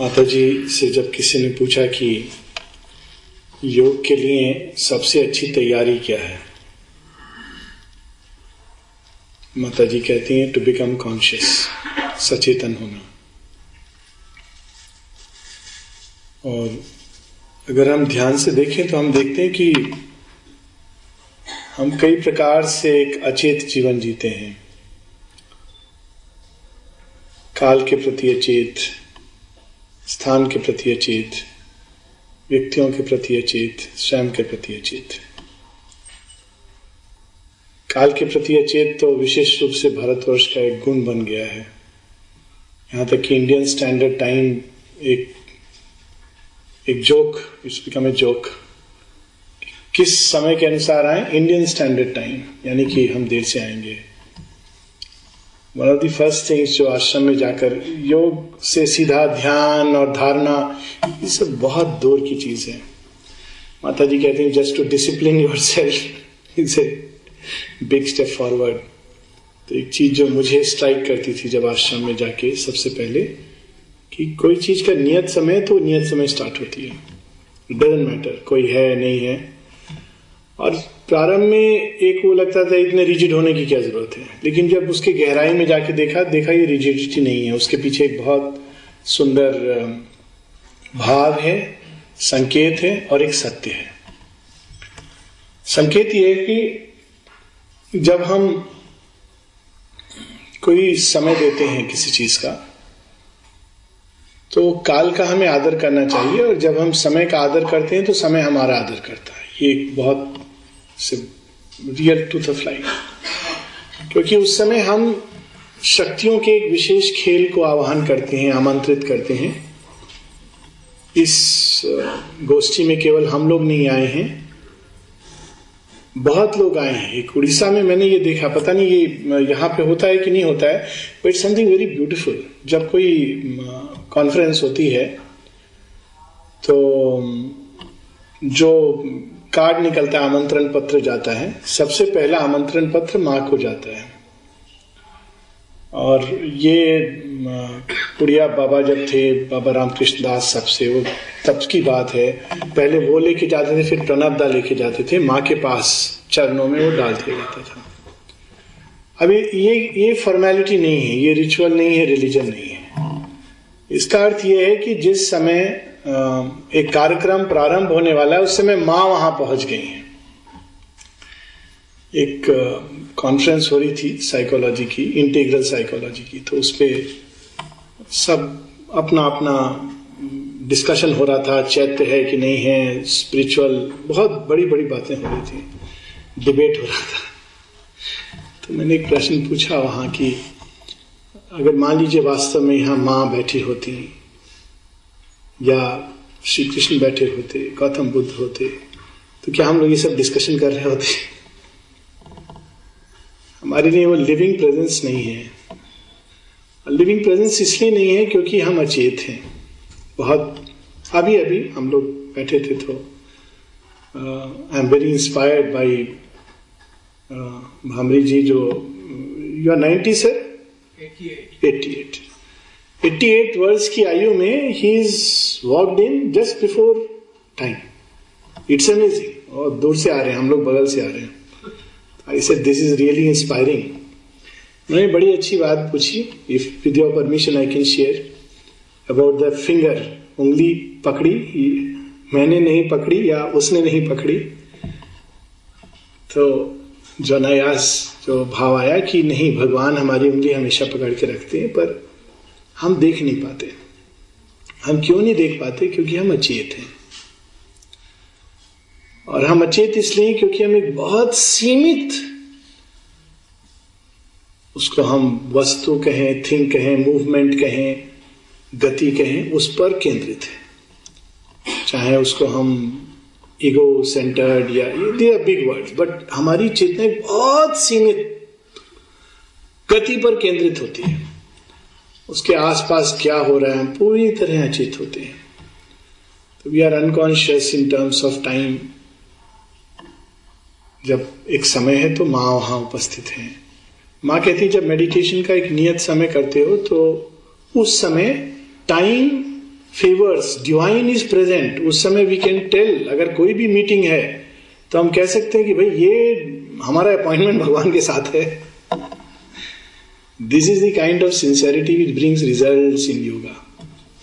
माता जी से जब किसी ने पूछा कि योग के लिए सबसे अच्छी तैयारी क्या है? माता जी कहती हैं टू बिकम कॉन्शियस सचेतन होना। और अगर हम ध्यान से देखें तो हम देखते हैं कि हम कई प्रकार से एक अचेत जीवन जीते हैं। काल के प्रति अचेत स्थान के प्रति अचेत, व्यक्तियों के प्रति अचेत, स्वयं के प्रति अचेत। काल के प्रति अचेत तो विशेष रूप से भारतवर्ष का एक गुण बन गया है। यहाँ तक कि इंडियन स्टैंडर्ड टाइम एक एक joke it's become a joke किस समय के अनुसार आए? इंडियन स्टैंडर्ड टाइम यानी कि हम देर से आएँगे। वन ऑफ़ फ़र्स्ट थिंग्स जो आश्रम में जाकर योग से सीधा ध्यान और धारणा, ये सब बहुत दूर की चीज़ है। माता जी कहते हैं just to discipline your self is a big step forward तो एक चीज़ जो मुझे स्ट्राइक करती थी जब आश्रम में जाके सबसे पहले, कि कोई चीज़ का नियत समय तो नियत समय स्टार्ट होती है। डजेंट मैटर कोई है, नहीं है। और प्रारंभ में एक वो लगता था इतने रिजिड होने की क्या ज़रूरत है? लेकिन जब उसके गहराई में जाके देखा देखा ये रिजिडिटी नहीं है। उसके पीछे एक बहुत सुंदर भाव है, संकेत है और एक सत्य है। संकेत ये है कि जब हम कोई समय देते हैं किसी चीज़ का तो काल का हमें आदर करना चाहिए और जब हम समय का आदर करते हैं तो समय हमारा आदर करता है। ये एक बहुत रियल टू द फ्लाई क्योंकि उस समय हम शक्तियों के एक विशेष खेल को आवाहन करते हैं, आमंत्रित करते हैं। इस गोष्ठी में केवल हम लोग नहीं आए हैं। बहुत लोग आए हैं। एक उड़ीसा में मैंने ये देखा, पता नहीं ये यहाँ पे होता है कि नहीं होता है बट समथिंग वेरी ब्यूटीफुल जब कोई कॉन्फ्रेंस होती है तो जो कार्ड निकलता है, आमंत्रण पत्र जाता है। सबसे पहला आमंत्रण पत्र माँ को जाता है। और ये पुड़िया बाबा जब थे, बाबा रामकृष्ण दास सबसे वो तब की बात है। पहले वो लेके जाते थे, फिर प्रणबदा लेके जाते थे। माँ के पास चरणों में वो डाल दिया जाता था। अभी ये ये फॉर्मेलिटी नहीं है, ये रिचुअल नहीं है रिलीजन नहीं है। इसका अर्थ ये है कि जिस समय एक कार्यक्रम प्रारंभ होने वाला है, उस समय माँ वहाँ पहुँच गई है। एक कॉन्फ्रेंस हो रही थी साइकोलॉजी की इंटीग्रल साइकोलॉजी की तो उस पर सब अपना अपना डिस्कशन हो रहा था, चैत्य है कि नहीं है स्पिरिचुअल बहुत बड़ी बड़ी बातें हो रही थी डिबेट हो रहा था। तो मैंने एक प्रश्न पूछा वहाँ की, अगर मान लीजिए वास्तव में यहाँ माँ बैठी होती या श्री कृष्ण बैठे होते गौतम बुद्ध होते तो क्या हम लोग ये सब डिस्कशन कर रहे होते? हमारे लिए वो लिविंग प्रेजेंस नहीं है। लिविंग प्रेजेंस इसलिए नहीं है क्योंकि हम अचेत हैं। बहुत अभी अभी हम लोग बैठे थे तो I am very inspired by Bhamri ji जो you are ninety sir eighty eight 88 वर्ष की आयु में ही is walked in just before time it's amazing और दूर से आ रहे हैं, हम लोग बगल से आ रहे हैं। आई से दिस इज़ रियली इंस्पायरिंग उन्होंने बड़ी अच्छी बात पूछी। If with your permission I can share about the finger उंगली पकड़ी। मैंने नहीं पकड़ी या उसने नहीं पकड़ी। तो जो नयास जो भाव आया कि नहीं, भगवान हमारी उंगली हमेशा पकड़ के रखते हैं, पर हम देख नहीं पाते। हम क्यों नहीं देख पाते? क्योंकि हम अचेत हैं। और हम अचेत इसलिए क्योंकि हम एक बहुत सीमित उसको हम वस्तु कहें थिंक कहें मूवमेंट कहें, गति कहें, उस पर केंद्रित है। चाहे उसको हम ईगो सेंटर्ड या they are big word but हमारी चेतना बहुत सीमित गति पर केंद्रित होती है। उसके आसपास क्या हो रहा है, हम पूरी तरह अचेत होते हैं। तो we are unconscious in terms of time जब एक समय है तो माँ वहाँ उपस्थित है। माँ कहती है, जब मेडिटेशन का एक नियत समय करते हो तो उस समय time favours divine is present उस समय वी कैन टेल अगर कोई भी मीटिंग है तो हम कह सकते हैं कि भाई, ये हमारा अपॉइंटमेंट भगवान के साथ है। This is the kind of sincerity which brings result in yoga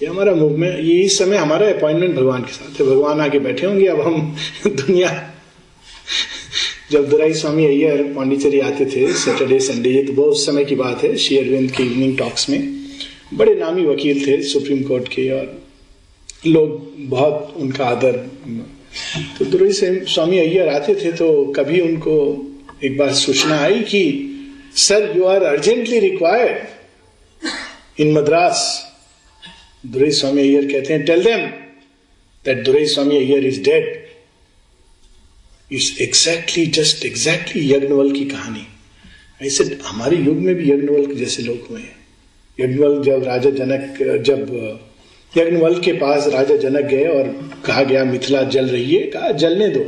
ये हमारा मूवमेंट ये इस समय हमारा अपॉइंटमेंट भगवान के साथ है। भगवान आके बैठे होंगे, अब हम दुनिया जब दुराई स्वामी अय्यर पांडिचेरी आते थे सैटरडे संडे ये तो बहुत समय की बात है, श्री अरविंद के इवनिंग टॉक्स में। बड़े नामी वकील थे सुप्रीम कोर्ट के, और लोग बहुत उनका आदर। तो दुराई स्वामी अय्यर आते थे तो कभी उनको एक बार सूचना आई कि sir you are urgently required in Madras Durai Swami Iyer कहते हैं tell them that Durai Swami Iyer is dead is exactly just exactly यज्ञवल की कहानी ऐसे हमारे युग में भी यज्ञवल जैसे लोग हुए हैं यज्ञवल जब राजा जनक जब यज्ञवल के पास राजा जनक गए और कहा गया मिथिला जल रही है कहा जलने दो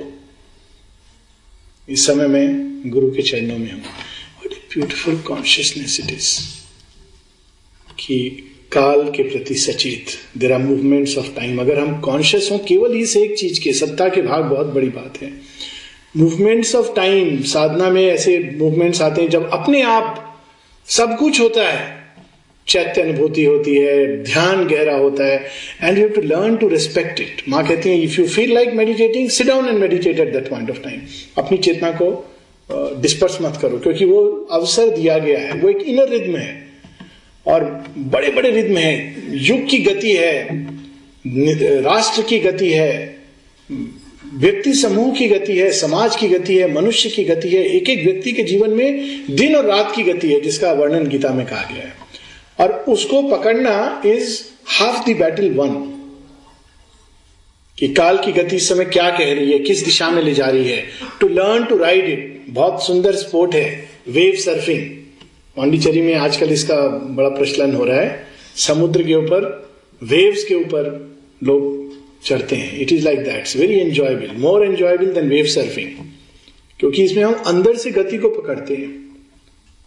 इस समय में गुरु के चरणों में हूँ। ब्यूटिफुल कॉन्शियसनेस इट इज़ कि काल के प्रति सचेत there are movements of time अगर हम कॉन्शियस हों, केवल इस एक चीज़ के, सत्ता के भाग बहुत बड़ी बात है। मूवमेंट्स ऑफ़ टाइम साधना में ऐसे मूवमेंट्स आते हैं, जब अपने आप सब कुछ होता है। चैत्य अनुभूति होती है, ध्यान गहरा होता है and you to learn to respect it माँ कहती है if you feel like meditating sit down and meditate at that point of time अपनी चेतना को डिस्पर्स मत करो, क्योंकि वो अवसर दिया गया है। वो एक इनर रिद्म है। और बड़े बड़े रिद्म है। युग की गति है, राष्ट्र की गति है, व्यक्ति समूह की गति है, समाज की गति है, मनुष्य की गति है एक एक व्यक्ति के जीवन में दिन और रात की गति है, जिसका वर्णन गीता में कहा गया है। और उसको पकड़ना is half the battle won कि काल की गति इस समय क्या कह रही है, किस दिशा में ले जा रही है। To learn to ride it बहुत सुंदर स्पोर्ट है वेव सर्फिंग पांडिचेरी में आजकल इसका बड़ा प्रचलन हो रहा है। समुद्र के ऊपर वेव्स के ऊपर लोग चढ़ते हैं। It is like that very enjoyable more enjoyable than wave surfing क्योंकि इसमें हम अंदर से गति को पकड़ते हैं।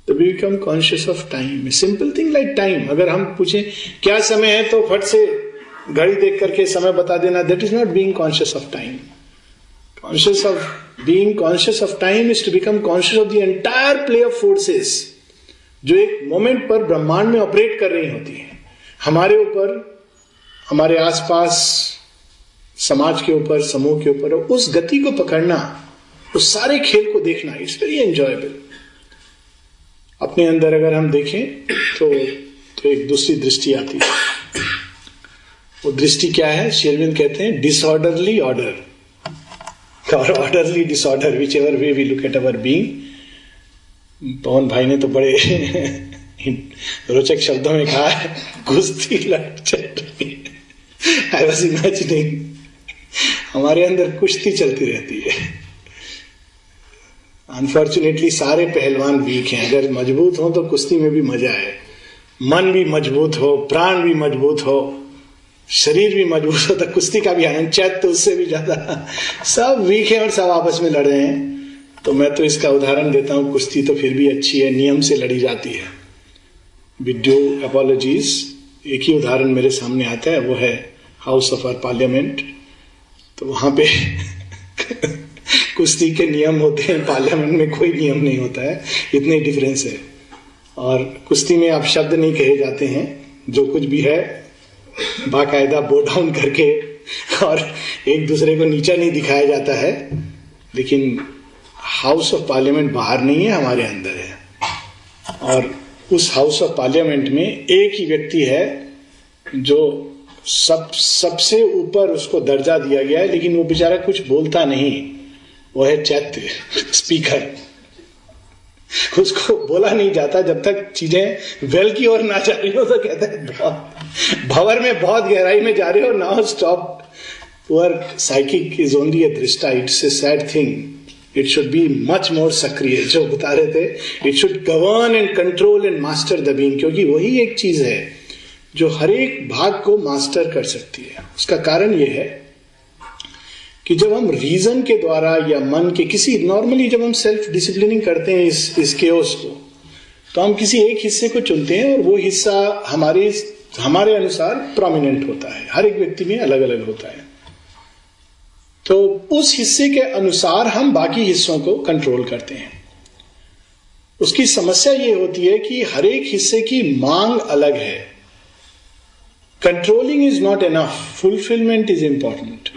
तो we become conscious of time simple thing like time अगर हम पूछें, क्या समय है? तो फट से घड़ी देख करके समय बता देना। That is not being conscious of time conscious of being conscious of time is to become conscious of the entire play of forces जो एक मोमेंट पर ब्रह्मांड में ऑपरेट कर रही होती है। हमारे ऊपर, हमारे आसपास, समाज के ऊपर, समूह के ऊपर उस गति को पकड़ना, उस सारे खेल को देखना इट्स वेरी एंजॉयबल अपने अंदर अगर हम देखें तो तो एक दूसरी दृष्टि आती है। वो दृष्टि क्या है? शेरविंद कहते हैं डिसऑर्डरली ऑर्डर और orderly disorder which ever way we look at our being Pavan bhai ने तो बड़े रोचक शब्दों में कहा चल आई वॉज़ इमेजिनिंग हमारे अंदर कुश्ती चलती रहती है। अनफॉर्चुनेटली सारे पहलवान वीक हैं। अगर मज़बूत हो तो कुश्ती में भी मज़ा है मन भी मज़बूत हो, प्राण भी मज़बूत हो। शरीर भी मज़बूत होता, कुश्ती का भी आनंद, चैत तो उससे भी ज़्यादा। सब वीक है और सब आपस में लड़ रहे हैं। तो मैं तो इसका उदाहरण देता हूँ, कुश्ती तो फिर भी अच्छी है, नियम से लड़ी जाती है। विद अपोलॉजीज एक ही उदाहरण मेरे सामने आता है, वो है हाउस ऑफ़ आर पार्लियामेंट तो वहाँ पे कुश्ती के नियम होते हैं, पार्लियामेंट में कोई नियम नहीं होता है, इतने डिफरेंस है। और कुश्ती में आप शब्द नहीं कहे जाते हैं, जो कुछ भी है बाकायदा बो डाउन करके और एक दूसरे को नीचा नहीं दिखाया जाता है, लेकिन हाउस ऑफ़ पार्लियामेंट बाहर नहीं है, हमारे अंदर है। और उस हाउस ऑफ़ पार्लियामेंट में एक ही व्यक्ति है जो सब, सबसे ऊपर उसको दर्जा दिया गया है, लेकिन वो बेचारा कुछ बोलता नहीं। वो है चैत्य स्पीकर उसको बोला नहीं जाता जब तक चीज़ें वेल की ओर ना जा रही हो तो कहते हैं भवर में बहुत गहराई में जा रहे हो now stop poor psychic is only a दृष्टा it's a sad thing it should be much more सक्रिय. जो बता रहे थे it should govern and control and master the being क्योंकि वही एक चीज़ है जो हर एक भाग को मास्टर कर सकती है। उसका कारण यह है कि जब हम रीजन के द्वारा या मन के किसी नॉर्मली जब हम सेल्फ डिसिप्लिनिंग करते हैं इस इस केओस को तो हम किसी एक हिस्से को चुनते हैं और वो हिस्सा हमारे हमारे अनुसार प्रोमिनेंट होता है। हर एक व्यक्ति में अलग अलग होता है। तो उस हिस्से के अनुसार हम बाकी हिस्सों को कंट्रोल करते हैं। उसकी समस्या यह होती है कि हर एक हिस्से की मांग अलग है। Controlling is not enough fulfilment is important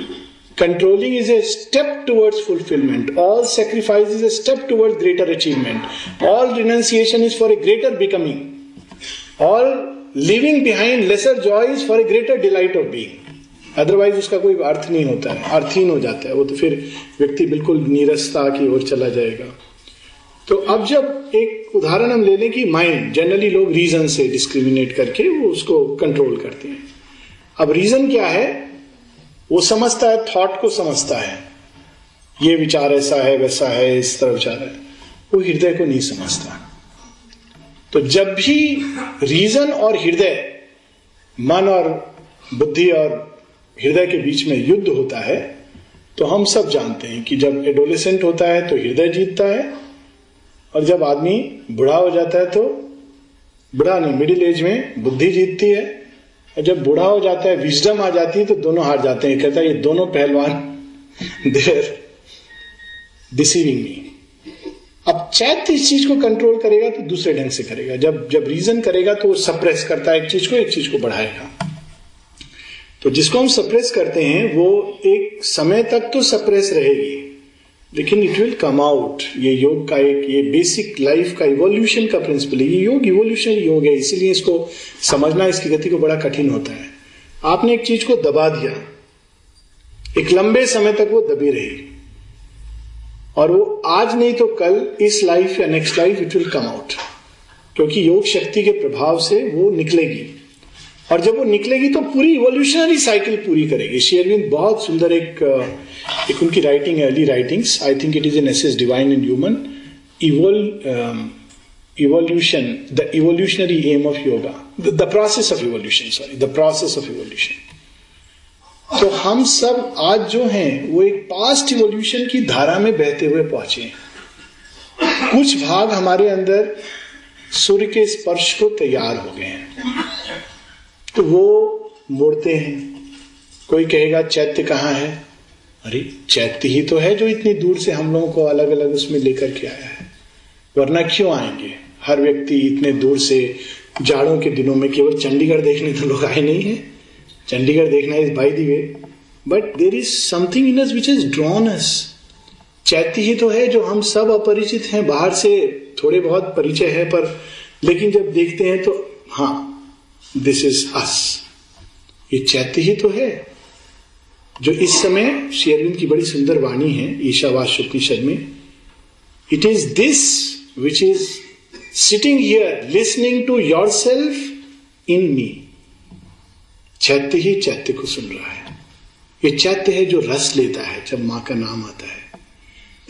controlling is a step towards fulfilment all sacrifice is a step towards greater achievement all renunciation is for a greater becoming all living behind lesser joy is for a greater delight of being otherwise उसका कोई अर्थ नहीं होता है। अर्थहीन हो जाता है। वो तो फिर व्यक्ति बिल्कुल नीरसता की ओर चला जाएगा। तो अब जब एक उदाहरण हम ले लें कि माइंड जनरली लोग रीजन से डिस्क्रिमिनेट करके वो उसको कंट्रोल करते हैं। अब रीजन क्या है? वो समझता है थॉट को समझता है। ये विचार ऐसा है, वैसा है, इस तरह विचार है। वो हृदय को नहीं समझता। तो जब भी रीजन और हृदय, मन और बुद्धि और हृदय के बीच में युद्ध होता है तो हम सब जानते हैं कि जब एडोलेसेंट होता है तो हृदय जीतता है, और जब आदमी बुढ़ा हो जाता है तो बुढ़ा नहीं मिडिल एज में बुद्धि जीतती है। जब बूढ़ा हो जाता है विजडम आ जाती है तो दोनों हार जाते हैं। कहता है, ये दोनों पहलवान देर डिसीविंग मी अब चैत्य इस चीज़ को कंट्रोल करेगा तो दूसरे ढंग से करेगा। जब जब रीजन करेगा तो वो सप्रेस करता है एक चीज़ को, एक चीज़ को बढ़ाएगा। तो जिसको हम सप्रेस करते हैं, वो एक समय तक तो सप्रेस रहेगी। लेकिन इट विल कम आउट ये योग का एक, ये बेसिक लाइफ का इवोल्यूशन का प्रिंसिपल है। ये योग इवोल्यूशन योग है, इसीलिए इसको समझना, इसकी गति को बड़ा कठिन होता है। आपने एक चीज़ को दबा दिया। एक लंबे समय तक वो दबी रही। और वो आज नहीं तो कल, इस लाइफ या next life it will come out क्योंकि योग शक्ति के प्रभाव से वो निकलेगी। और जब वो निकलेगी तो पूरी इवोल्यूशनरी साइकिल पूरी करेगी। शेयरविंद बहुत सुंदर एक एक उनकी राइटिंग है early writings I think it is an essays divine in human evol evolution the evolutionary aim of yoga the process of evolution sorry the process of evolution तो हम सब आज जो हैं, वो एक पास्ट इवोल्यूशन की धारा में बहते हुए पहुँचे कुछ भाग हमारे अंदर सूर्य के स्पर्श को तैयार हो गए हैं। तो वो मुड़ते हैं। कोई कहेगा, चैत्य कहाँ है? अरे, चैत्य ही तो है जो इतनी दूर से हम लोगों को अलग अलग उसमें लेकर के आया है। वरना क्यों आएँगे? हर व्यक्ति इतने दूर से जाड़ों के दिनों में केवल चंडीगढ़ देखने तो लोग आए नहीं है। चंडीगढ़ देखना is by the way but there is something in which is drawn चैत्य ही तो है जो हम सब अपरिचित हैं। बाहर से थोड़े बहुत परिचय है पर, लेकिन जब देखते हैं तो हाँ दिस इज़ अस ये चैत्य ही तो है। जो इस समय शेरविंद की बड़ी सुंदर वाणी है, ईशावास उपनिषद में it is this which is sitting here listening to your self in me चैत्य ही चैत्य को सुन रहा है। ये चैत्य है जो रस लेता है, जब माँ का नाम आता है।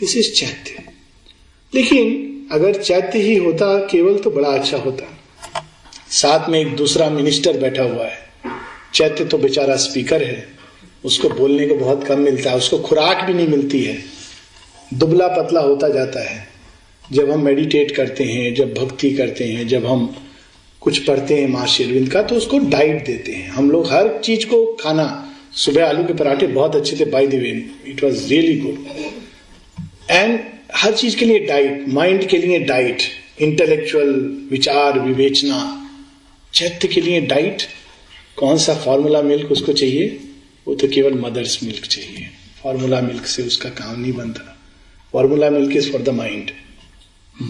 दिस इज़ चैत्य। लेकिन अगर चैत्य ही होता, केवल तो बड़ा अच्छा होता। साथ में एक दूसरा मिनिस्टर बैठा हुआ है। चैत्य तो बेचारा स्पीकर है। उसको बोलने को बहुत कम मिलता है। उसको खुराक भी नहीं मिलती है। दुबला पतला होता जाता है। जब हम मेडिटेट करते हैं, जब भक्ति करते हैं, जब हम कुछ पढ़ते हैं माँ शेरविंद का तो उसको डाइट देते हैं। हम लोग हर चीज़ को खाना, सुबह आलू के पराठे बहुत अच्छे थे by the way it was really good and हर चीज़ के लिए डाइट माइंड के लिए डाइट इंटेलेक्चुअल विचार, विवेचना चैत्य के लिए डाइट कौन सा फॉर्मूला मिल्क उसको चाहिए? वो तो केवल मदर्स मिल्क चाहिए। फॉर्मूला मिल्क से उसका काम नहीं बनता। Formula milk is for the mind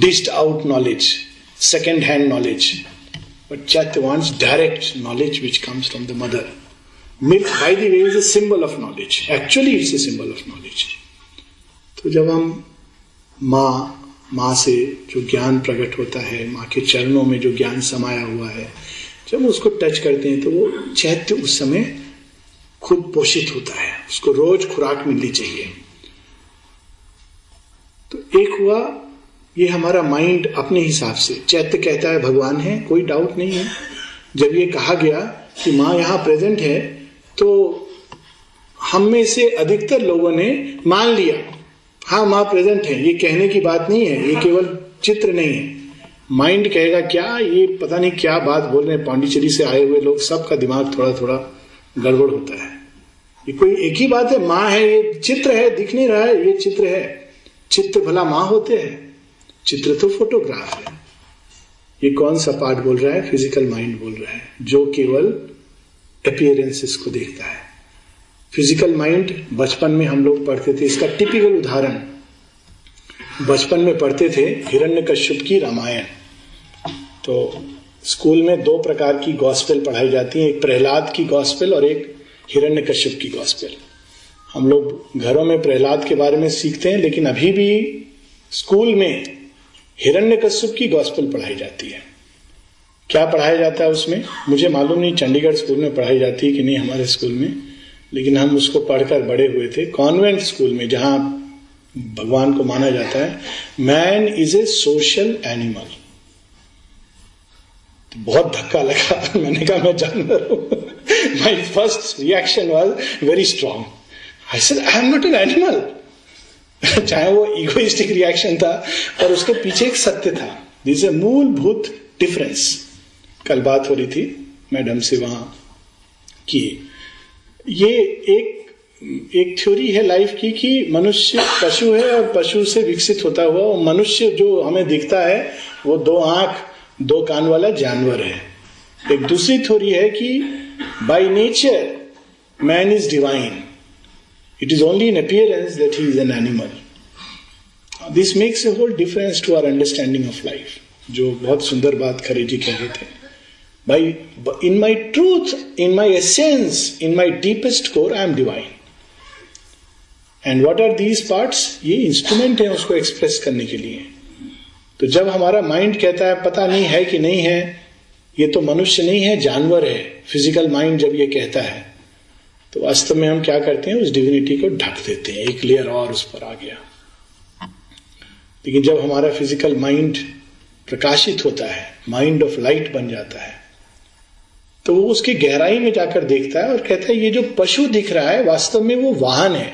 dished out knowledge second hand knowledge but चैत्य wants direct knowledge which comes from the mother milk by the way is a symbol of knowledge. Actually, it's a symbol of knowledge. तो जब हम माँ माँ से जो ज्ञान प्रकट होता है, माँ के चरणों में जो ज्ञान समाया हुआ है, जब उसको टच करते हैं तो वो चैत्य उस समय खुद पोषित होता है। उसको रोज खुराक मिलनी चाहिए। तो एक हुआ, ये हमारा माइंड अपने हिसाब से, चैत्य कहता है, भगवान है, कोई डाउट नहीं है। जब ये कहा गया कि माँ यहाँ प्रेजेंट है तो हम में से अधिकतर लोगों ने मान लिया। हाँ माँ प्रेजेंट है। ये कहने की बात नहीं है। ये केवल चित्र नहीं है। माइंड कहेगा, क्या ये पता नहीं क्या बात बोल रहे हैं? पांडिचेरी से आए हुए लोग, सबका दिमाग थोड़ा थोड़ा गड़बड़ होता है। ये कोई एक ही बात है? माँ है, ये चित्र है, दिख नहीं रहा है, ये चित्र है। चित्र भला माँ होते हैं। चित्र तो फोटोग्राफ है। ये कौन सा पार्ट बोल रहा है? फ़िज़िकल माइंड बोल रहा है, जो केवल अपियरेंसेस को देखता है। फ़िज़िकल माइंड बचपन में हम लोग पढ़ते थे। इसका टिपिकल उदाहरण, बचपन में पढ़ते थे हिरण्य कश्यप की रामायण। तो स्कूल में दो प्रकार की गॉस्पेल पढ़ाई जाती है, एक प्रहलाद की गॉस्पेल और एक हिरण्य कश्यप की गॉस्पेल हम लोग घरों में प्रहलाद के बारे में सीखते हैं, लेकिन अभी भी स्कूल में हिरण्य कश्यप की गॉस्पेल पढ़ाई जाती है। क्या पढ़ाया जाता है उसमें? मुझे मालूम नहीं, चंडीगढ़ स्कूल में पढ़ाई जाती है कि नहीं हमारे स्कूल में। लेकिन हम उसको पढ़कर बड़े हुए थे। कॉन्वेंट स्कूल में जहाँ भगवान को माना जाता है man is a social animal बहुत धक्का लगा। मैंने कहा, मैं जानवर हूँ। My first reaction was very strong I said I am not an animal चाहे वो इगोइस्टिक रिएक्शन था और उसके पीछे एक सत्य था। ए मूलभूत डिफरेंस कल बात हो रही थी, मैडम से वहाँ की ये एक एक थ्योरी है लाइफ की कि मनुष्य पशु है और पशु से विकसित होता हुआ और मनुष्य जो हमें दिखता है, वो दो आँख, दो कान वाला जानवर है। एक दूसरी थ्योरी है कि by nature man is divine it is only in appearance that he is an animal this makes a whole difference to our understanding of life जो बहुत सुंदर बात खरे जी कह रहे थे। By in my truth in my essence in my deepest core I am divine and what are these parts ये instrument है उसको एक्सप्रेस करने के लिए। तो जब हमारा माइंड कहता है, पता नहीं है कि नहीं है, ये तो मनुष्य नहीं है, जानवर है फ़िज़िकल माइंड जब ये कहता है तो वास्तव में हम क्या करते हैं? उस डिविनिटी को ढक देते हैं। एक लेयर और उस पर आ गया। लेकिन जब हमारा फ़िज़िकल माइंड प्रकाशित होता है माइंड ऑफ़ लाइट बन जाता है तो वो उसकी गहराई में जाकर देखता है और कहता है, ये जो पशु दिख रहा है, वास्तव में वो वाहन है।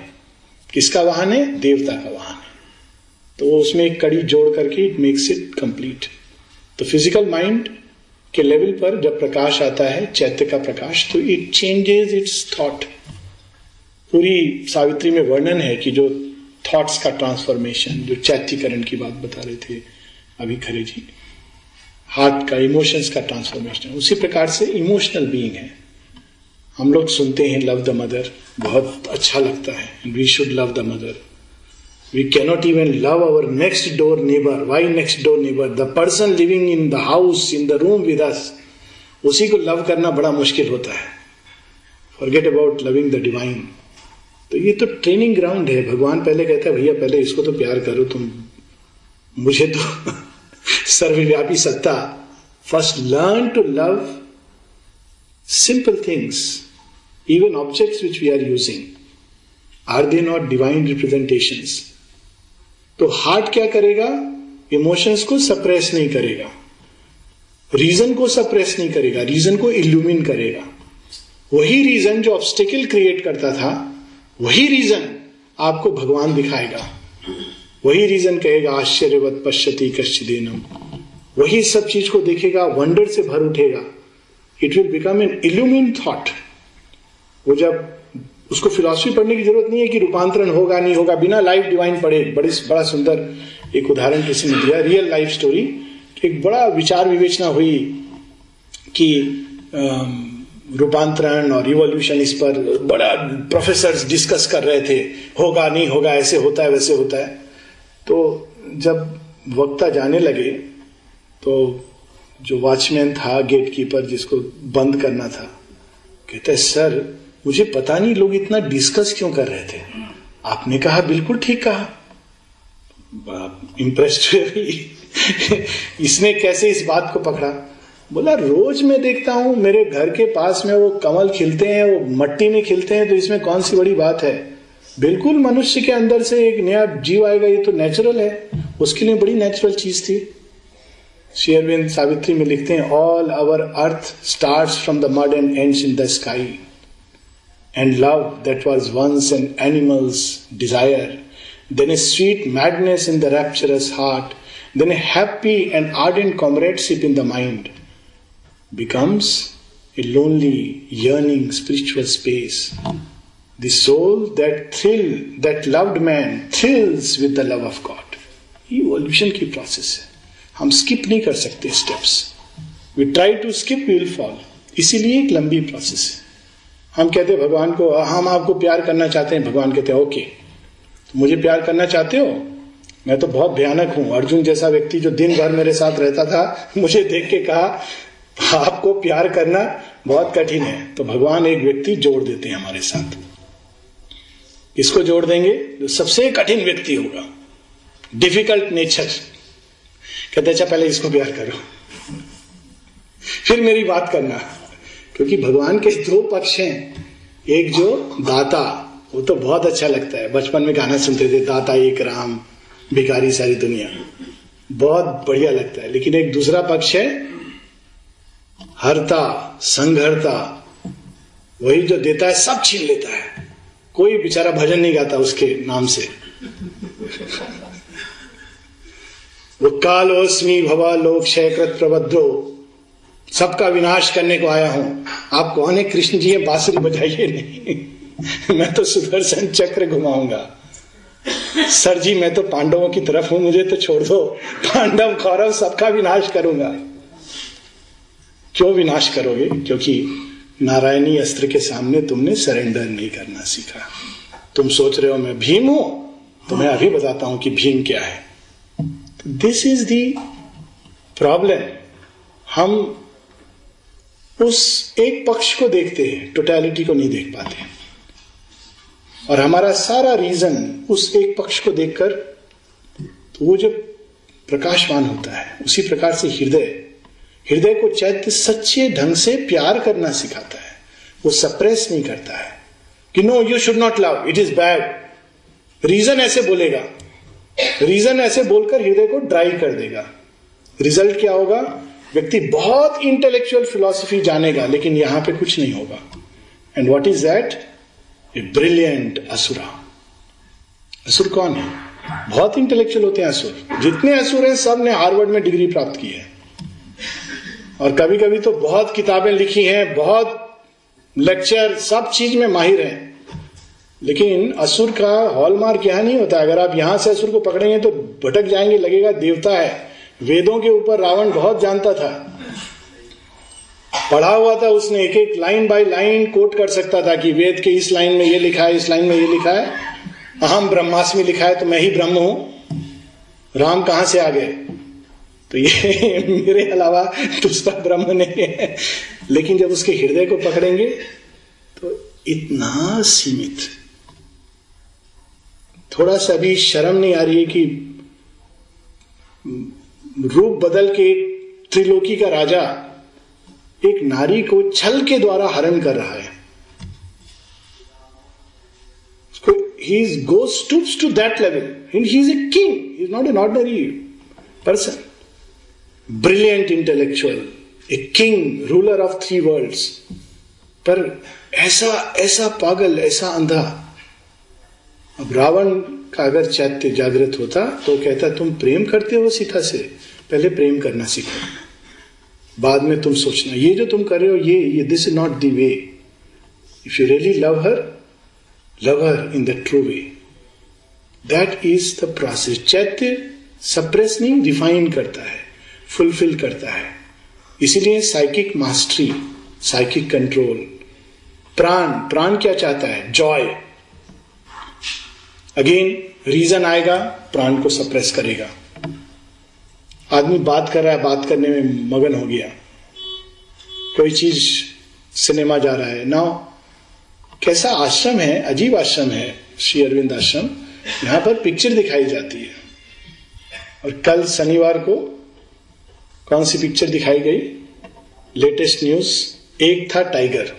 किसका वाहन है? देवता का वाहन है। तो वो उसमें एक कड़ी जोड़ करके इट मेक्स इट कंप्लीट तो फ़िज़िकल माइंड के लेवल पर जब प्रकाश आता है, चैत्य का प्रकाश तो इट चेंजेस इट्स थॉट पूरी सावित्री में वर्णन है कि जो थॉट्स का ट्रांसफॉर्मेशन जो चैत्यकरण की बात बता रहे थे अभी खरे जी हार्ट का इमोशंस का ट्रांसफॉर्मेशन उसी प्रकार से इमोशनल बीइंग है। हम लोग सुनते हैं लव द मदर बहुत अच्छा लगता है। We should love the mother we cannot even love our next door neighbour why next door neighbour the person living in the house in the room with us उसी को love करना बड़ा मुश्किल होता है। Forget about loving the divine तो ये तो ट्रेनिंग ग्राउंड है। भगवान पहले कहता है, भैया, पहले इसको तो प्यार करो, तुम मुझे तो सर्वव्यापी सत्ता first learn to love simple things even objects which we are using are they not divine representation तो हार्ट क्या करेगा? इमोशंस को सप्रेस नहीं करेगा. रीजन को सप्रेस नहीं करेगा. रीजन को इल्यूमिन करेगा. वही रीजन जो ऑब्स्टिकल क्रिएट करता था, वही रीजन आपको भगवान दिखाएगा. वही रीजन कहेगा, आश्चर्यवत पश्यति कश्चिदेनम। वही सब चीज़ को देखेगा वंडर से भर उठेगा। It will become an illumined thought वो जब उसको फिलॉसफी पढ़ने की ज़रूरत नहीं है कि रूपांतरण होगा, नहीं होगा, बिना लाइफ डिवाइन पढ़े, बड़ी, बड़ा सुंदर एक उदाहरण किसी ने दिया रियल लाइफ स्टोरी एक बड़ा विचार विवेचना हुई कि रूपांतरण और रिवोल्यूशन इस पर बड़ा प्रोफेसर डिस्कस कर रहे थे। होगा, नहीं होगा, ऐसे होता है, वैसे होता है। तो जब वक्ता जाने लगे तो जो वॉचमैन था गेट कीपर जिसको बंद करना था, कहते, सर, मुझे पता नहीं लोग इतना डिस्कस क्यों कर रहे थे? आपने कहा, बिल्कुल ठीक कहा। इम्प्रेस्ड हुए इसने कैसे इस बात को पकड़ा? बोला, रोज मैं देखता हूँ, मेरे घर के पास में वो कमल खिलते हैं, वो मट्टी में खिलते हैं तो इसमें कौन सी बड़ी बात है? बिल्कुल मनुष्य के अंदर से एक नया जीव आएगा ये तो नेचुरल है। उसके लिए बड़ी नेचुरल चीज़ थी। शेयरविंद सावित्री में लिखते हैं all our earth start from the mud and ends in the sky and love that was once an animal's desire then a sweet madness in the rapturous heart then a happy and ardent comradeship in the mind becomes a lonely, yearning spiritual space. The soul that thrill, that loved man thrills with the love of God. ये evolution की process हम skip नहीं कर सकते steps we try to skip will fall इसीलिए एक लंबी process है। हम कहते हैं भगवान को हम आपको प्यार करना चाहते हैं। भगवान कहते हैं ओके तो मुझे प्यार करना चाहते हो? मैं तो बहुत भयानक हूँ। अर्जुन जैसा व्यक्ति जो दिन भर मेरे साथ रहता था मुझे देख के कहा आपको प्यार करना बहुत कठिन है। तो भगवान एक व्यक्ति जोड़ देते हैं हमारे साथ। इसको जोड़ देंगे? जो सबसे कठिन व्यक्ति होगा। डिफ़िकल्ट नेचर कहते अच्छा पहले इसको प्यार करो। फिर मेरी बात करना। क्योंकि भगवान के दो पक्ष हैं। एक जो दाता, वो तो बहुत अच्छा लगता है। बचपन में गाना सुनते थे, दाता एक राम भिकारी सारी दुनिया। बहुत बढ़िया लगता है। लेकिन एक दूसरा पक्ष है, हरता, संघरता। वही जो देता है, सब छीन लेता है। कोई बेचारा भजन नहीं गाता उसके नाम से। वो कालोस्मी भवा लोक क्षयकृत प्रबद्रो सबका विनाश करने को आया हूँ। आप कौन है? कृष्ण जी बांसुरी बजाइए नहीं। मैं तो सुदर्शन चक्र घुमाऊँगा। सर जी, मैं तो पांडवों की तरफ़ हूँ, मुझे तो छोड़ दो। पांडव कौरव सबका विनाश करूँगा। क्यों विनाश करोगे? क्योंकि नारायणी अस्त्र के सामने तुमने सरेंडर नहीं करना सीखा। तुम सोच रहे हो मैं भीम हूँ तो मैं अभी बताता हूँ कि भीम क्या है। दिस इज़ दी प्रॉब्लम हम उस एक पक्ष को देखते हैं टोटैलिटी को नहीं देख पाते। और हमारा सारा रीजन उस एक पक्ष को देखकर तो वो जब प्रकाशवान होता है, उसी प्रकार से हृदय हृदय को चैत्य सच्चे ढंग से प्यार करना सिखाता है। वो सप्रेस नहीं करता है। कि no you should not love it is bad reason ऐसे बोलेगा। रीजन ऐसे बोलकर हृदय को ड्राई कर देगा। रिज़ल्ट क्या होगा? व्यक्ति बहुत इंटेलेक्चुअल फिलॉसफी जानेगा, लेकिन यहाँ पे कुछ नहीं होगा। And what is that a brilliant asura. असुर कौन है? बहुत इंटेलेक्चुअल होते हैं असुर। जितने असुर हैं, सबने हार्वर्ड में डिग्री प्राप्त की है। और कभी कभी तो बहुत किताबें लिखी हैं, बहुत लेक्चर सब चीज़ में माहिर हैं। लेकिन असुर का हॉलमार्क यहाँ नहीं होता, अगर आप यहाँ से असुर को पकड़ेंगे तो भटक जाएँगे, लगेगा देवता है। वेदों के ऊपर रावण बहुत जानता था। पढ़ा हुआ था उसने एक एक लाइन बाय लाइन कोट कर सकता था कि वेद के इस लाइन में ये लिखा है, इस लाइन में ये लिखा है। अहम ब्रह्मास्मि लिखा है तो मैं ही ब्रह्म हूँ। राम कहाँ से आ गए? तो ये मेरे अलावा दूसरा ब्रह्म नहीं है। लेकिन जब उसके हृदय को पकड़ेंगे तो इतना सीमित। थोड़ा सा भी शर्म नहीं आ रही है कि रूप बदल के त्रिलोकी का राजा एक नारी को छल के द्वारा हरण कर रहा है। he goes stoops to that level, and he is a king, he is not an ordinary person brilliant intellectual a king ruler of three worlds. पर ऐसा ऐसा पागल, ऐसा अंधा, अब रावण का अगर चैत्य जागृत होता तो कहता, तुम प्रेम करते हो सीता से? पहले प्रेम करना सीखो। बाद में तुम सोचना, ये जो तुम कर रहे हो, ये ये this is not the way if you really love her love her in the true way that is the process चैत्य सप्रेस नहीं डिफाइन करता है। फुलफिल करता है। इसीलिए साइकिक मास्टरी साइकिक कंट्रोल प्राण प्राण क्या चाहता है? जॉय अगेन रीजन आएगा, प्राण को सप्रेस करेगा। आदमी बात कर रहा है, बात करने में मगन हो गया। कोई चीज़ सिनेमा जा रहा है। ना कैसा आश्रम है? अजीब आश्रम है, श्री अरविंद आश्रम। यहाँ पर पिक्चर दिखाई जाती है। और कल शनिवार को कौन सी पिक्चर दिखाई गई? Latest news Ek Tha Tiger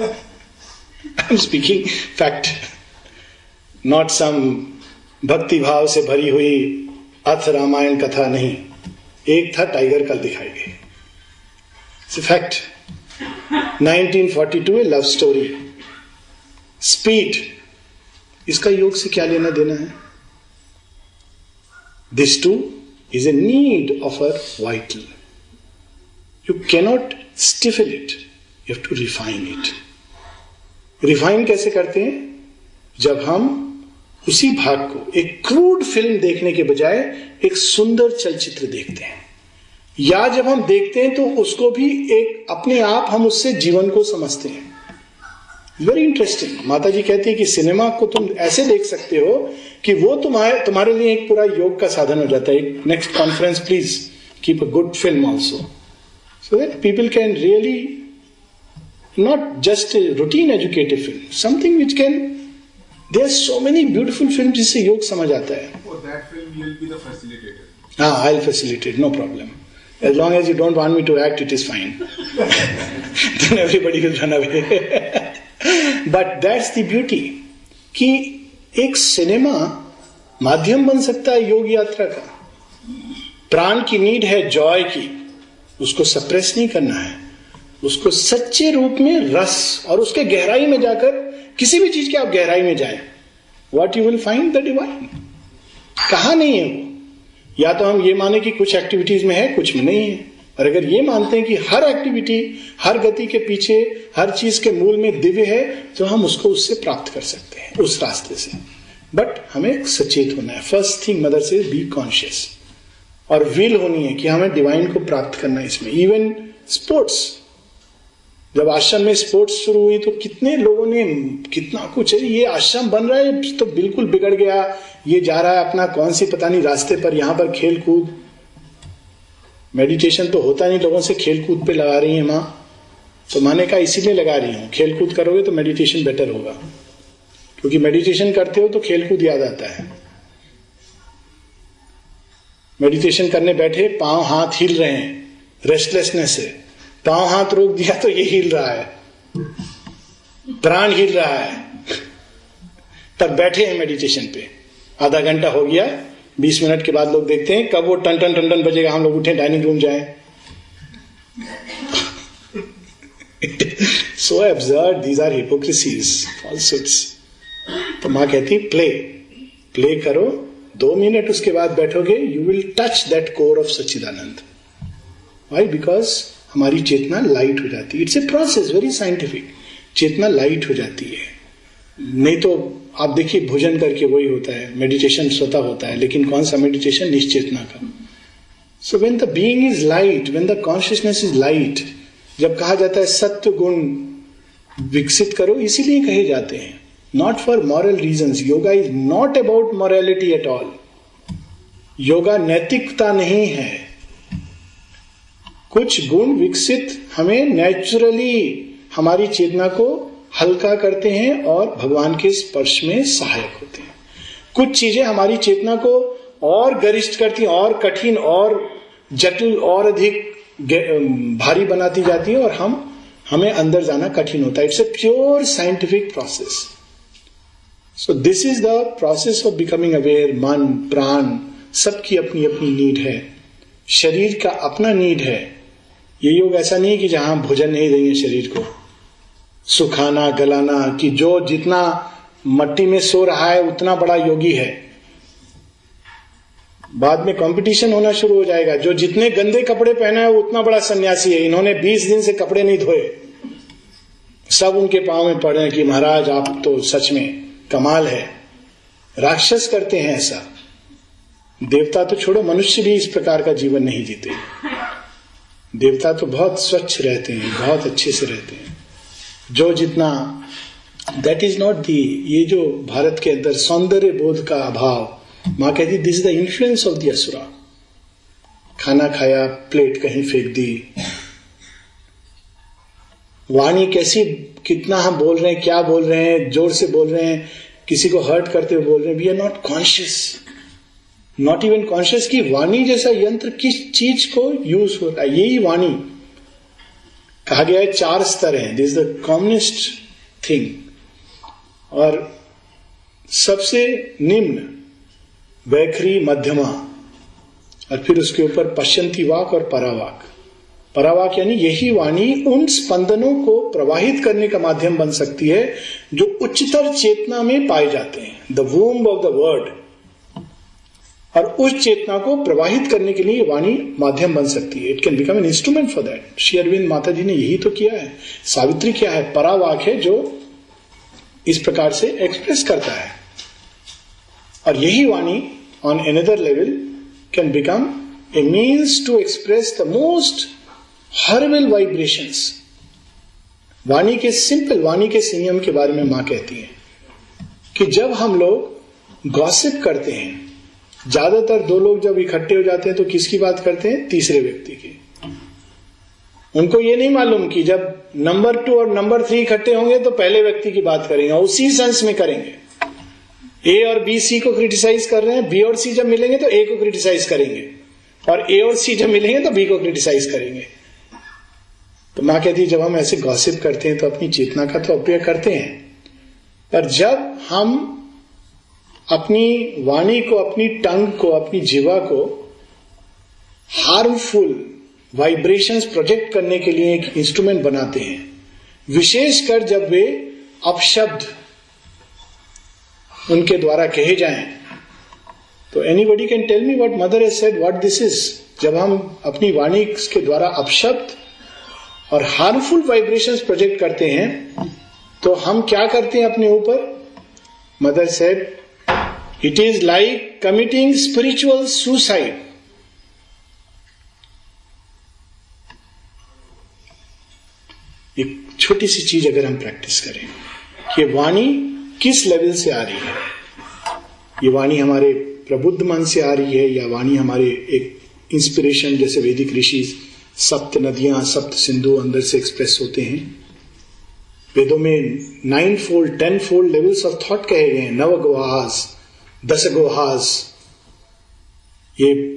I am speaking fact not some भक्ति भाव से भरी हुई अर्थ रामायण कथा नहीं. एक था टाइगर कल दिखाई गई. Fact 1942 a love story speed इसका योग से क्या लेना देना है? This too is a need of our vital. You cannot stiffen it, you have to refine it. Refine कैसे करते हैं जब हम उसी भाग को एक क्रूड फ़िल्म देखने के बजाय एक सुंदर चलचित्र देखते हैं या जब हम देखते हैं तो उसको भी एक अपने आप हम उससे जीवन को समझते हैं वेरी इंटरेस्टिंग माता जी कहती है कि सिनेमा को तुम ऐसे देख सकते हो कि वो तुम्हारे तुम्हारे लिए एक पूरा योग का साधन हो जाता है। Next conference please keep a good film also so that people can really not just routine educative film something which can there are so many beautiful film जिससे योग समझ आता है। हाँ I facilitate no problem As long as you don't want me to act, it is fine. then everybody will run away. But that's the beauty. कि एक cinema माध्यम बन सकता है योग यात्रा का। प्राण की नीड है जॉय की। उसको सप्रेस नहीं करना है। उसको सच्चे रूप में रस और उसके गहराई में जाकर किसी भी चीज़ के आप गहराई में जाए what you will find the divine कहा नहीं है वो? या तो हम ये माने कि कुछ एक्टिविटीज़ में है, कुछ में नहीं है। और अगर ये मानते हैं कि हर एक्टिविटी हर गति के पीछे, हर चीज़ के मूल में दिव्य है तो हम उसको उससे प्राप्त कर सकते हैं, उस रास्ते से। बट हमें सचेत होना है। फ़र्स्ट थिंग मदर से बी कॉन्शियस और विल होनी है कि हमें डिवाइन को प्राप्त करना है इसमें। इवन स्पोर्ट्स जब आश्रम में स्पोर्ट्स शुरू हुई तो कितने लोगों ने, कितना कुछ है, ये आश्रम बन रहा है तो बिल्कुल बिगड़ गया। ये जा रहा है अपना कौन सी पता नहीं, रास्ते पर, यहाँ पर खेल कूद मेडिटेशन तो होता नहीं, लोगों से खेल कूद पे लगा रही है माँ। तो माने का इसीलिए लगा रही हूँ। खेल कूद करोगे तो मेडिटेशन बेटर होगा। क्योंकि मेडिटेशन करते हो तो खेल कूद याद आता है। मेडिटेशन करने बैठे, पाँव हाथ हिल रहे हैं रेस्टलेसनेस है पाँव हाथ रोक दिया तो ये हिल रहा है। प्राण हिल रहा है। तब बैठे हैं मेडिटेशन पे। आधा घंटा हो गया बीस मिनट के बाद लोग देखते हैं, कब वो टन टन टन टन बजेगा, हम लोग उठे डाइनिंग रूम जाए। So observe these are hypocrisies falsities तो माँ कहती प्ले प्ले करो, दो मिनट उसके बाद बैठोगे you will touch that core of Sachchidanand why because हमारी चेतना लाइट हो जाती है। It's a process very scientific Chetna light हो जाती है। नहीं तो आप देखिए, भोजन करके वही होता है मेडिटेशन स्वतः होता है, लेकिन कौन सा मेडिटेशन निश्चेतना का so when the being is light when the consciousness is light जब कहा जाता है सत्य गुण विकसित करो, इसीलिए कहे जाते हैं। Not for moral reason yoga is not about morality at all yoga नैतिकता नहीं है। कुछ गुण विकसित हमें नेचुरली हमारी चेतना को हल्का करते हैं और भगवान के स्पर्श में सहायक होते हैं। कुछ चीज़ें हमारी चेतना को और गरिष्ठ करती और कठिन, और जटिल, और अधिक भारी बनाती जाती है और हम, हमें अंदर जाना कठिन होता है। It's a pure scientific process so this is the process of becoming aware मन, प्राण, सबकी अपनी अपनी नीड है। शरीर का अपना नीड है। ये योग ऐसा नहीं है कि जहाँ भोजन नहीं देंगे शरीर को। सुखाना, गलाना, कि जो जितना मट्टी में सो रहा है, उतना बड़ा योगी है। बाद में कंपटीशन होना शुरू हो जाएगा। जो जितने गंदे कपड़े पहना है उतना बड़ा सन्यासी है। इन्होंने 20 दिन से कपड़े नहीं धोए। सब उनके पाँव में पड़े कि, महाराज, आप तो सच में कमाल है। राक्षस करते हैं ऐसा। देवता तो छोड़ो, मनुष्य भी इस प्रकार का जीवन नहीं जीते। देवता तो बहुत स्वच्छ रहते हैं, बहुत अच्छे से रहते हैं। जो जितना दैट इज़ नॉट दी ये जो भारत के अंदर सौंदर्य बोध का अभाव, माँ कहती this is the influence of the asura खाना खाया प्लेट कहीं फेंक दी। वाणी कैसी, कितना हम बोल रहे हैं, क्या बोल रहे हैं, ज़ोर से बोल रहे हैं, किसी को हर्ट करते हुए बोल रहे हैं we are not conscious not even conscious की वाणी जैसा यंत्र किस चीज़ को यूज़ हो रहा है, यही वाणी। कहा गया है, चार स्तर हैं। दिस द कॉमनेस्ट थिंग और सबसे निम्न, वैखरी मध्यमा, और फिर उसके ऊपर पश्चंती वाक और परावाक। परावाक यानी यही वाणी उन स्पंदनों को प्रवाहित करने का माध्यम बन सकती है, जो उच्चतर चेतना में पाए जाते हैं। The womb of the word और उस चेतना को प्रवाहित करने के लिए वाणी माध्यम बन सकती है. It can become an instrument for that Shri Aurobindo Mata ji ने यही तो किया है. सावित्री क्या है? परावाक है जो इस प्रकार से एक्सप्रेस करता है. और यही वाणी on another level can become a means to express the most herbal vibrations वाणी के सिंपल वाणी के संयम के बारे में माँ कहती है कि जब हम लोग गॉसिप करते हैं ज़्यादातर दो लोग जब इकट्ठे हो जाते हैं तो किसकी बात करते हैं? तीसरे व्यक्ति की। उनको ये नहीं मालूम कि जब नंबर टू और नंबर थ्री इकट्ठे होंगे तो पहले व्यक्ति की बात करेंगे उसी सेंस में करेंगे। ए और बी, सी को क्रिटिसाइज कर रहे हैं, बी और सी जब मिलेंगे तो ए को क्रिटिसाइज करेंगे और ए और सी जब मिलेंगे तो बी को क्रिटिसाइज करेंगे। तो माँ कहती है, जब हम ऐसे गॉसिप करते हैं तो अपनी चेतना का तो अप्रयोग करते हैं। पर जब हम अपनी वाणी को, अपनी टंग को, अपनी जीवा को हार्मफुल वाइब्रेशंस प्रोजेक्ट करने के लिए एक इंस्ट्रूमेंट बनाते हैं। विशेषकर जब वे अपशब्द उनके द्वारा कहे जाएँ। तो anybody can tell me what mother has said what this is जब हम अपनी वाणी के द्वारा अपशब्द और हार्मफुल वाइब्रेशंस प्रोजेक्ट करते हैं तो हम क्या करते हैं अपने ऊपर? Mother said it is like committing spiritual suicide एक छोटी सी चीज़ अगर हम प्रैक्टिस करें कि वाणी किस लेवल से आ रही है? ये वाणी हमारे प्रबुद्ध मन से आ रही है या वाणी हमारे एक इंस्पिरेशन जैसे वैदिक ऋषि सप्त नदियाँ, सप्त सिंधु अंदर से एक्सप्रेस होते हैं। वेदों में ninefold tenfold levels of thought कहे गए हैं नव गुहास दस गोहाज ये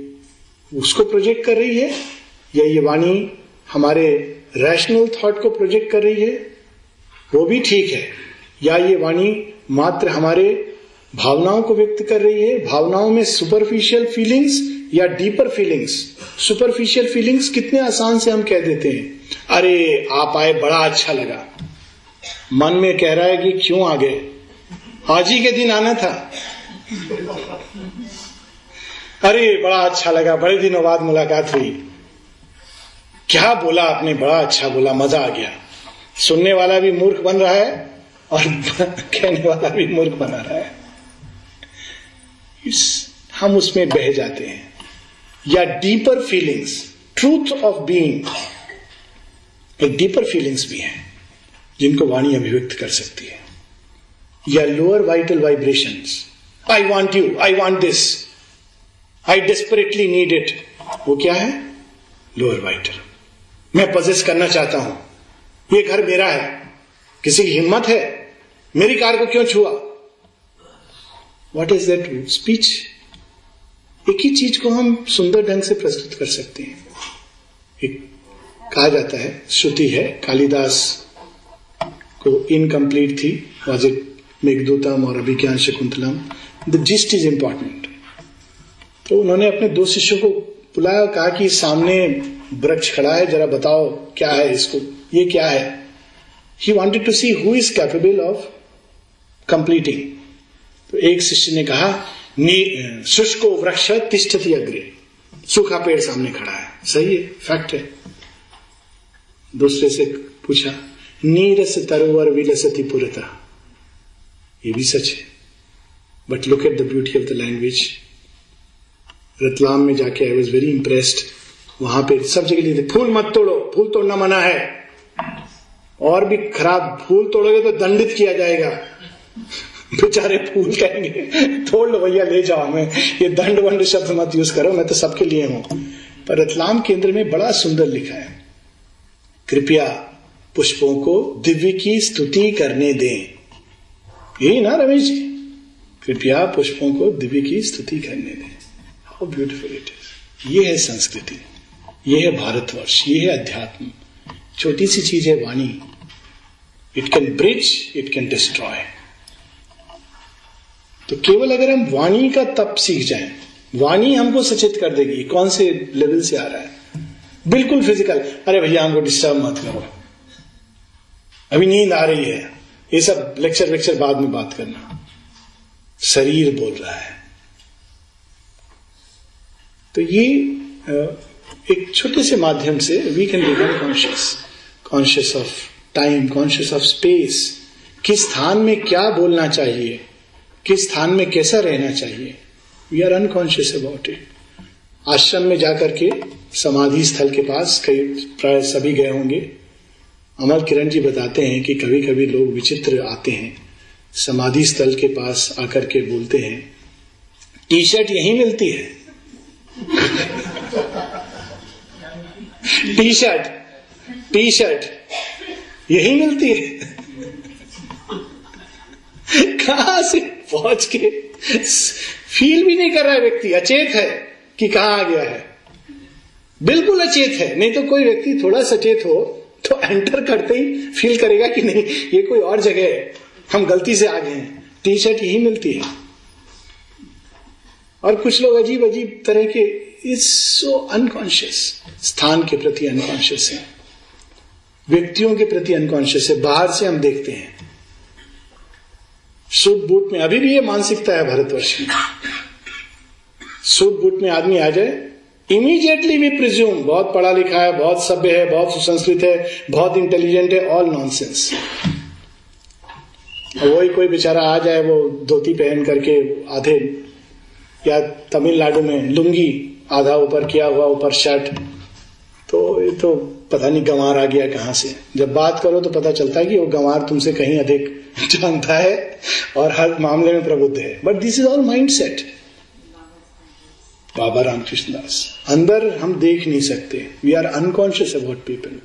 उसको प्रोजेक्ट कर रही है या ये वाणी हमारे रैशनल थॉट को प्रोजेक्ट कर रही है? वो भी ठीक है। या ये वाणी मात्र हमारे भावनाओं को व्यक्त कर रही है? भावनाओं में सुपरफिशियल फीलिंग्स या डीपर फीलिंग्स सुपरफिशियल फीलिंग्स कितने आसान से हम कह देते हैं। अरे, आप आए, बड़ा अच्छा लगा। मन में कह रहा है कि क्यों आ गए आज ही के दिन आना था। अरे, बड़ा अच्छा लगा। बड़े दिनों बाद मुलाकात हुई। क्या बोला आपने? बड़ा अच्छा बोला। मज़ा आ गया। सुनने वाला भी मूर्ख बन रहा है और कहने वाला भी मूर्ख बना रहा है। इस, हम उसमें बह जाते हैं। या deeper feelings truth of being एक डीपर फीलिंग्स भी हैं, जिनको वाणी अभिव्यक्त कर सकती है। या lower vital vibrations I want you I want this I desperately need it वो क्या है? लोअर वाइटर मैं पजेस करना चाहता हूँ। ये घर मेरा है। किसी की हिम्मत है? मेरी कार को क्यों छुआ? वॉट इज़ दैट स्पीच एक ही चीज़ को हम सुंदर ढंग से प्रस्तुत कर सकते हैं। एक कहा जाता है, श्रुति है, कालिदास को इनकम्प्लीट थी। वॉज़ इट मेघदूतम और Abhijnana Shakuntalam? The gist is important तो उन्होंने अपने दो शिष्यों को बुलाया, कहा कि सामने वृक्ष खड़ा है, जरा बताओ क्या है इसको, ये क्या है? He wanted to see who is capable of completing तो एक शिष्य ने कहा शुष्को वृक्ष तिष्ठति अग्रे। सूखा पेड़ सामने खड़ा है। सही है फैक्ट है। दूसरे से पूछा, नीरस तरोवर विलसती पुरता। ये भी सच है। But look at the beauty of the language Ratlam में जाके आई वॉज़ वेरी इंप्रेस्ड वहाँ पे सब जगह लिखे फूल मत तोड़ो, फूल तोड़ना मना है। और भी खराब फूल तोड़ोगे तो दंडित किया जाएगा। बेचारे फूल कहेंगे, तोड़ लो भैया, ले जाओ हमें। ये दंड वंड शब्द मत यूज़ करो, मैं तो सबके लिए हूँ। पर रतलाम केंद्र में बड़ा सुंदर लिखा है, कृपया पुष्पों को दिव्य की स्तुति करने दें। यही ना रमेश जी? कृपया पुष्पों को दिव्य की स्तुति करने दें। हाउ ब्यूटिफुल इट इज़ ये है संस्कृति, ये है भारतवर्ष, ये है अध्यात्म। छोटी सी चीज़ है वाणी। It can bridge it can destroy तो केवल अगर हम वाणी का तप सीख जाए, वाणी हमको सचेत कर देगी, कौन से लेवल से आ रहा है? बिल्कुल फ़िज़िकल अरे भैया, हमको डिस्टर्ब मत करो। अभी नींद आ रही है। ये सब लेक्चर वेक्चर बाद में बात करना। शरीर बोल रहा है। तो ये एक छोटे से माध्यम से we can become conscious conscious of time conscious of space किस स्थान में क्या बोलना चाहिए, किस स्थान में कैसा रहना चाहिए we are unconscious about it ashram में जाकर के समाधि स्थल के पास कई प्राय सभी गए होंगे। अमर किरण जी बताते हैं कि कभी कभी लोग विचित्र आते हैं। समाधि स्थल के पास आकर के बोलते हैं टी शर्ट यही मिलती है? टी शर्ट टी शर्ट यही मिलती है? कहा से पहुँच के फील भी नहीं कर रहा है व्यक्ति, अचेत है कि कहा आ गया है। बिल्कुल अचेत है, नहीं तो कोई व्यक्ति थोड़ा सचेत हो तो एंटर करते ही फील करेगा कि नहीं, ये कोई और जगह है। हम गलती से आ गए हैं। टी शर्ट यही मिलती है। और कुछ लोग अजीब अजीब तरह के इज़ सो अनकॉन्शियस स्थान के प्रति अनकॉन्शियस है। व्यक्तियों के प्रति अनकॉन्शियस है। बाहर से हम देखते हैं। सूट बूट में अभी भी ये मानसिकता है भारतवर्ष में। सूट बूट में आदमी आ जाए इमीडिएटली भी प्रिज्यूम बहुत पढ़ा लिखा है, बहुत सभ्य है, बहुत सुसंस्कृत है, बहुत इंटेलिजेंट है ऑल नॉनसेंस वही कोई बेचारा आ जाए, वो धोती पहन करके आधे, या तमिलनाडु में लुंगी आधा ऊपर किया हुआ, ऊपर शर्ट तो ये तो पता नहीं गंवार आ गया कहाँ से। जब बात करो तो पता चलता है कि वो गंवार तुमसे कहीं अधिक जानता है और हर मामले में प्रबुद्ध है। But this is all mind set Baba Ramakrishna Das, अंदर हम देख नहीं सकते। We are unconscious about people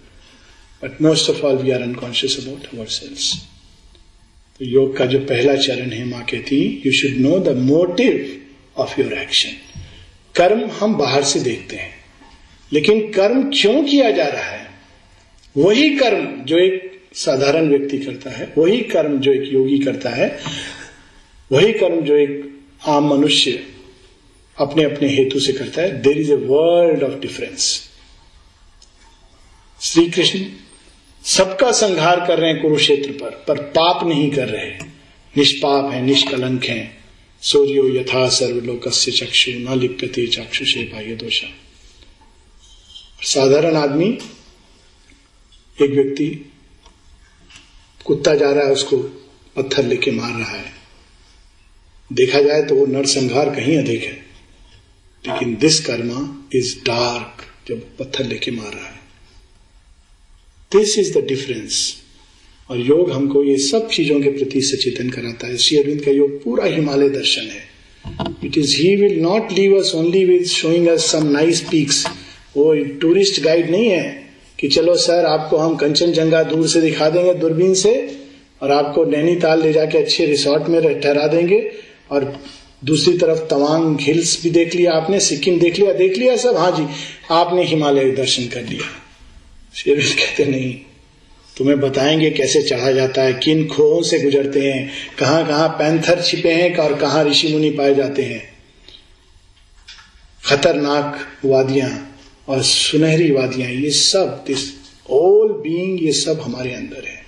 but most of all we are unconscious about our selves तो योग का जो पहला चरण है, माँ कहती you should know the motive of your action karma हम बाहर से देखते हैं, लेकिन कर्म क्यों किया जा रहा है? वही कर्म जो एक साधारण व्यक्ति करता है, वही कर्म जो एक योगी करता है, वही कर्म जो एक आम मनुष्य अपने अपने हेतु से करता है there is a world of difference Shri Krishna सबका संहार कर रहे हैं कुरुक्षेत्र पर पर पाप नहीं कर रहे। निष्पाप है, निष्कलंक है। सूर्यो यथा सर्वलोक चक्षु, न लिप्यते चाक्षुषे बाह्य दोषा। साधारण आदमी, एक व्यक्ति कुत्ता जा रहा है, उसको पत्थर लेके मार रहा है। देखा जाए तो वो नरसंहार कहीं अधिक है। लेकिन दिस कर्मा इज़ डार्क जब पत्थर लेके मार रहा है। दिस इज़ द डिफरेंस और योग हमको ये सब चीज़ों के प्रति सचेतन कराता है। श्री अरविंद का योग पूरा हिमालय दर्शन है। It is he will not leave us only with showing us some nice peaks वो टूरिस्ट गाइड नहीं है कि चलो सर, आपको हम कंचनजंगा दूर से दिखा देंगे, दूरबीन से, और आपको नैनीताल ले जाके अच्छे रिसोर्ट में ठहरा देंगे। और दूसरी तरफ़ तवांग हिल्स भी देख लिया आपने, सिक्किम देख लिया देख लिया सब। हाँ जी, आपने हिमालय दर्शन कर लिया। शेरविल कहते, नहीं, तुम्हें बताएँगे कैसे चढ़ा जाता है, किन खोहों से गुजरते हैं, कहाँ कहाँ पैंथर छिपे हैं और कहाँ ऋषि मुनि पाए जाते हैं। खतरनाक वादियाँ और सुनहरी वादियाँ, ये सब दिस ऑल बीइंग ये सब हमारे अंदर है।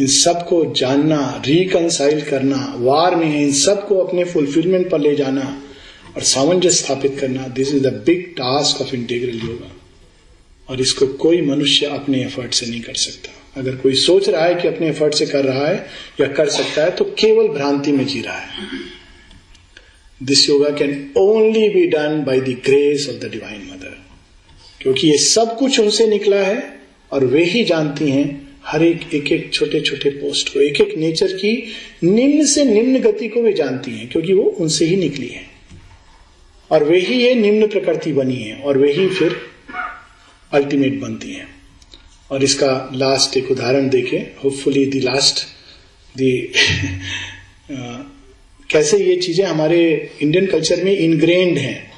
इन सबको जानना रिकनसाइल करना, वार में है, इन सबको अपने फुलफिलमेंट पर ले जाना और सामंजस्य स्थापित करना this is the big task of integral yoga और इसको कोई मनुष्य अपने एफर्ट से नहीं कर सकता। अगर कोई सोच रहा है कि अपने एफर्ट से कर रहा है या कर सकता है तो केवल भ्रांति में जी रहा है। This yoga can only be done by the grace of the divine mother क्योंकि ये सब कुछ उनसे निकला है और वे ही जानती हैं हर एक एक एक छोटे छोटे पोस्ट को एक एक नेचर की निम्न से निम्न गति को वे जानती हैं, क्योंकि वो उनसे ही निकली है। और वे ही ये निम्न प्रकृति बनी है, और वे ही फिर अल्टीमेट बनती हैं। और इसका लास्ट एक उदाहरण देखें होपफुली द लास्ट दी कैसे ये चीज़ें हमारे इंडियन कल्चर में इनग्रेन्ड हैं।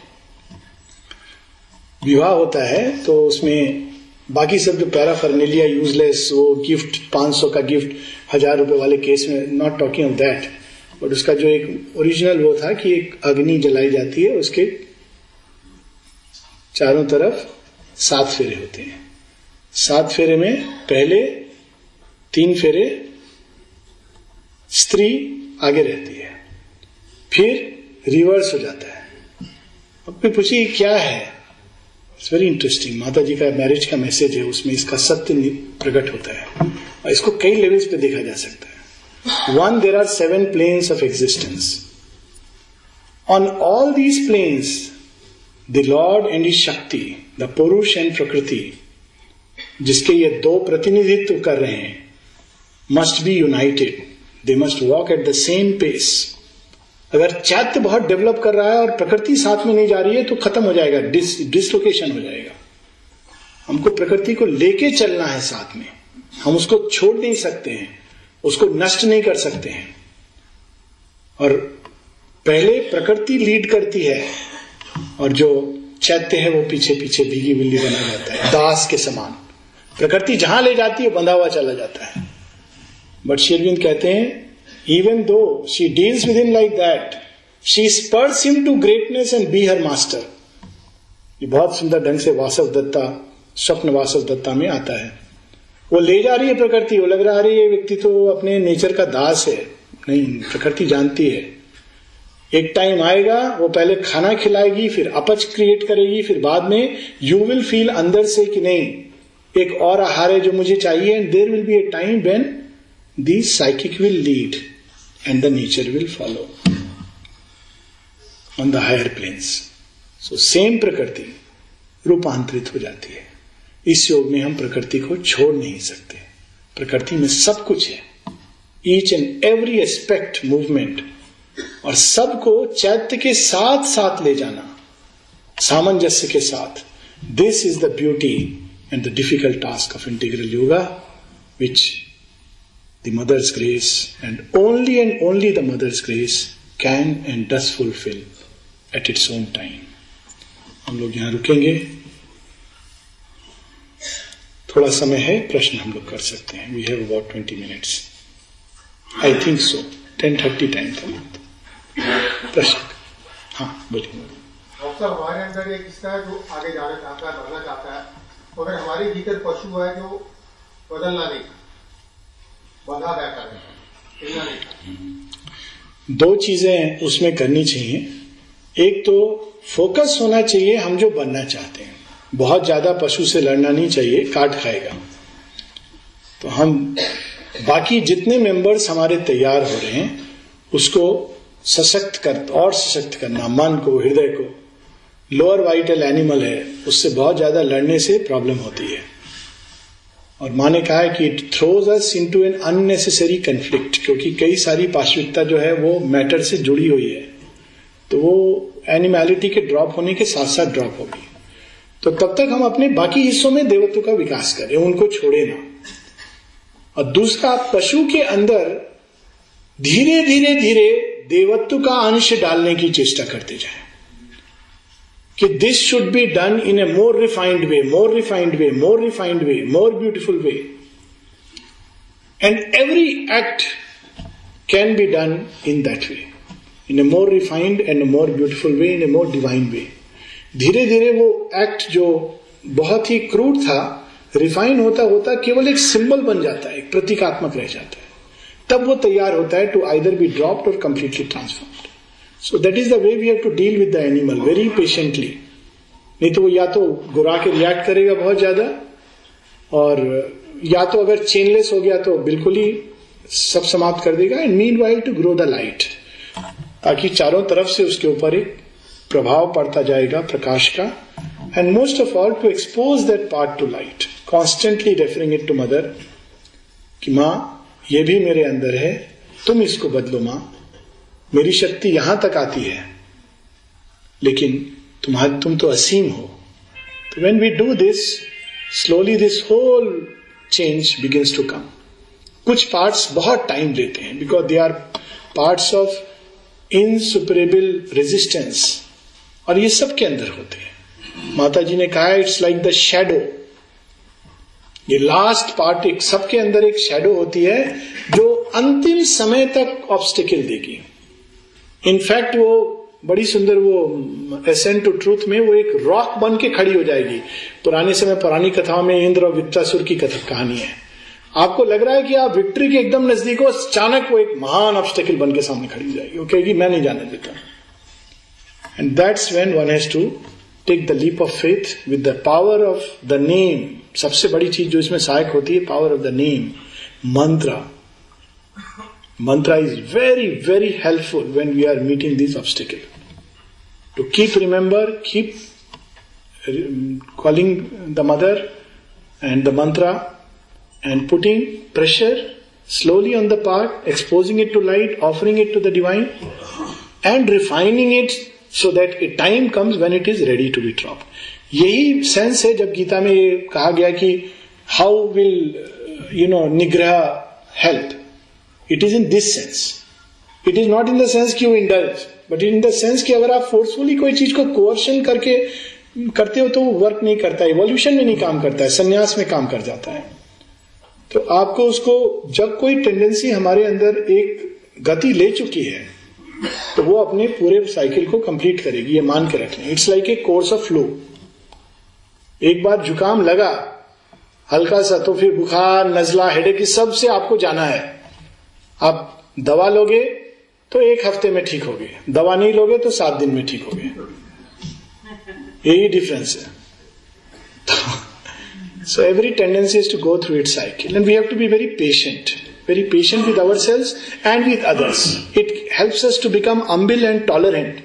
विवाह होता है तो उसमें बाकी सब जो पैरा पैराफर्नेलिया यूजलेस वो गिफ्ट 500 का गिफ्ट हज़ार रुपए वाले केस में not talking of that but उसका जो एक ओरिजिनल वो था कि एक अग्नि जलाई जाती है, उसके चारों तरफ़ सात फेरे होते हैं। सात फेरे में पहले तीन फेरे स्त्री आगे रहती है। फिर रिवर्स हो जाता है। अब कोई पूछिए क्या है? इट्स वेरी इंटरेस्टिंग माता जी का मैरिज का मैसेज है, उसमें इसका सत्य प्रकट होता है। और इसको कई लेवल्स पे देखा जा सकता है। One there are seven planes of existence on all these planes the lord and is Shakti the Purusha and Prakriti, जिसके ये दो प्रतिनिधित्व कर रहे हैं must be united they must walk at the same pace अगर चैत्य बहुत डेवलप कर रहा है और प्रकृति साथ में नहीं जा रही है तो खत्म हो जाएगा डिस डिसलोकेशन हो जाएगा। हमको प्रकृति को लेके चलना है साथ में। हम उसको छोड़ नहीं सकते हैं, उसको नष्ट नहीं कर सकते हैं। और पहले प्रकृति लीड करती है, और जो चैत्य है, वो पीछे पीछे भीगी बिल्ली बना जाता है। दास के समान। प्रकृति जहाँ ले जाती है, बंधा हुआ चला जाता है। बट शेरविंद कहते हैं even though she deals with in like that she spurs him to greatness and be her master ये बहुत सुंदर ढंग से वासव दत्ता, स्वप्न वासव दत्ता में आता है। वो ले जा रही है प्रकृति, वो लग रहा है ये व्यक्ति तो अपने नेचर का दास है। नहीं, प्रकृति जानती है। एक टाइम आएगा, वो पहले खाना खिलाएगी, फिर अपच क्रिएट करेगी, फिर बाद में यू विल फील अंदर से कि नहीं, एक और आहार है जो मुझे चाहिए and there will be a time when the psychic will lead and the nature will follow on the higher planes so same Prakriti रूपांतरित हो जाती है। इस योग में हम प्रकृति को छोड़ नहीं सकते। प्रकृति में सब कुछ है। Each and every aspect movement और सबको चैत्य के साथ साथ ले जाना, सामंजस्य के साथ। This is the beauty and the difficult task of integral yoga which the mother's grace and only and only the mother's grace can and does fulfil at its own time हम लोग यहाँ रुकेंगे। थोड़ा समय है, प्रश्न हम लोग कर सकते हैं। We have about twenty minutes I think so ten thirty time था। प्रश्न। हाँ बोलिए। डॉक्टर हमारे अंदर एक किस्सा है जो आगे जाना चाहता है बढ़ना चाहता है। तो अगर हमारे भीतर पशु है जो बदलना नहीं बंधा है नहीं दो चीज़ें उसमें करनी चाहिए। एक तो फोकस होना चाहिए हम जो बनना चाहते हैं। बहुत ज़्यादा पशु से लड़ना नहीं चाहिए काट खाएगा। तो हम बाकी जितने मेंबर्स हमारे तैयार हो रहे हैं उसको सशक्त कर, और सशक्त करना, मन को, हृदय को। लोअर वाइटल एनिमल है, उससे बहुत ज़्यादा लड़ने से प्रॉब्लम होती है। और माँ ने कहा है कि it throws us into an unnecessary conflict क्योंकि कई सारी पाश्विकता जो है, वो मैटर से जुड़ी हुई है। तो वो एनिमैलिटी के ड्रॉप होने के साथ साथ ड्रॉप होगी। तो तब तक हम अपने बाकी हिस्सों में देवत्व का विकास करें, उनको छोड़े ना। और दूसरा, पशु के अंदर धीरे धीरे धीरे देवत्व का अंश डालने की चेष्टा करते जाए। कि this should be done in a more refined way more refined way more refined way more beautiful way and every act can be done in that way in a more refined and more beautiful way in a more divine way धीरे धीरे वो act जो बहुत ही crude था refine होता होता केवल एक सिंबल बन जाता है, एक प्रतीकात्मक रह जाता है। तब वो तैयार होता है टू आइदर बी ड्रॉप्ड और completely transformed so that is the way we have to deal with the animal very patiently नहीं तो वो या तो गुरा के रिएक्ट करेगा बहुत ज़्यादा, और या तो अगर चेनलेस हो गया तो बिल्कुल ही सब समाप्त कर देगा and meanwhile to grow the light ताकि चारों तरफ़ से उसके ऊपर एक प्रभाव पड़ता जाएगा, प्रकाश का. And most of all to expose that part to light constantly referring it to mother कि माँ ये भी मेरे अंदर है, तुम इसको बदलो माँ। मेरी शक्ति यहाँ तक आती है। लेकिन तुम्हारे, तुम तो असीम हो। तो when we do this slowly this whole change begins to come कुछ पार्ट्स बहुत टाइम लेते हैं because they are parts of insuperable resistance और ये सबके अंदर होते हैं। माता जी ने कहा इट्स लाइक द शेडो ये लास्ट पार्ट एक सबके अंदर एक शेडो होती है, जो अंतिम समय तक ऑब्स्टिकल देगी। इनफैक्ट वो बड़ी सुंदर वो एसेंट टू ट्रूथ में वो एक रॉक बन के खड़ी हो जाएगी। पुराने समय, पुरानी कथाओं में इंद्र और वित्तासुर की कथा कहानी है। आपको लग रहा है कि आप विक्ट्री के एकदम नज़दीक हो, अचानक वो एक महान ऑब्स्टिकल बन के सामने खड़ी हो जाएगी। वो कहेगी मैं नहीं जाने देता। And that's when one has to take the leap of faith with the power of the name. सबसे बड़ी चीज़ जो इसमें सहायक होती है power of the name mantra mantra is very very helpful when we are meeting this obstacle to keep remember keep calling the mother and the mantra and putting pressure slowly on the part exposing it to light offering it to the divine and refining it so that a time comes when it is ready to be dropped यही sense है जब गीता में ये कहा गया कि how will you know निग्रह help it is in this sense it is not in the sense कि you indulge but in the sense कि अगर आप फोर्सफुली कोई चीज़ को कोर्शन करके करते हो तो वो वर्क नहीं करता इवोल्यूशन में नहीं काम करता है, संन्यास में काम कर जाता है। तो आपको उसको, जब कोई टेंडेंसी हमारे अंदर एक गति ले चुकी है तो वो अपने पूरे साइकिल को कंप्लीट करेगी, ये मान के रखें it's like a course of flow एक बार जुकाम लगा, हल्का सा तो फिर बुखार, नजला हेडे की सबसे आपको जाना है। आप दवा लोगे तो एक हफ़्ते में ठीक हो गए दवा नहीं लोगे तो सात दिन में ठीक हो गए यही डिफरेंस है। So every tendency is to go through it cycle and we have to be very patient very patient with our selves and with others it helps us to become humble and tolerant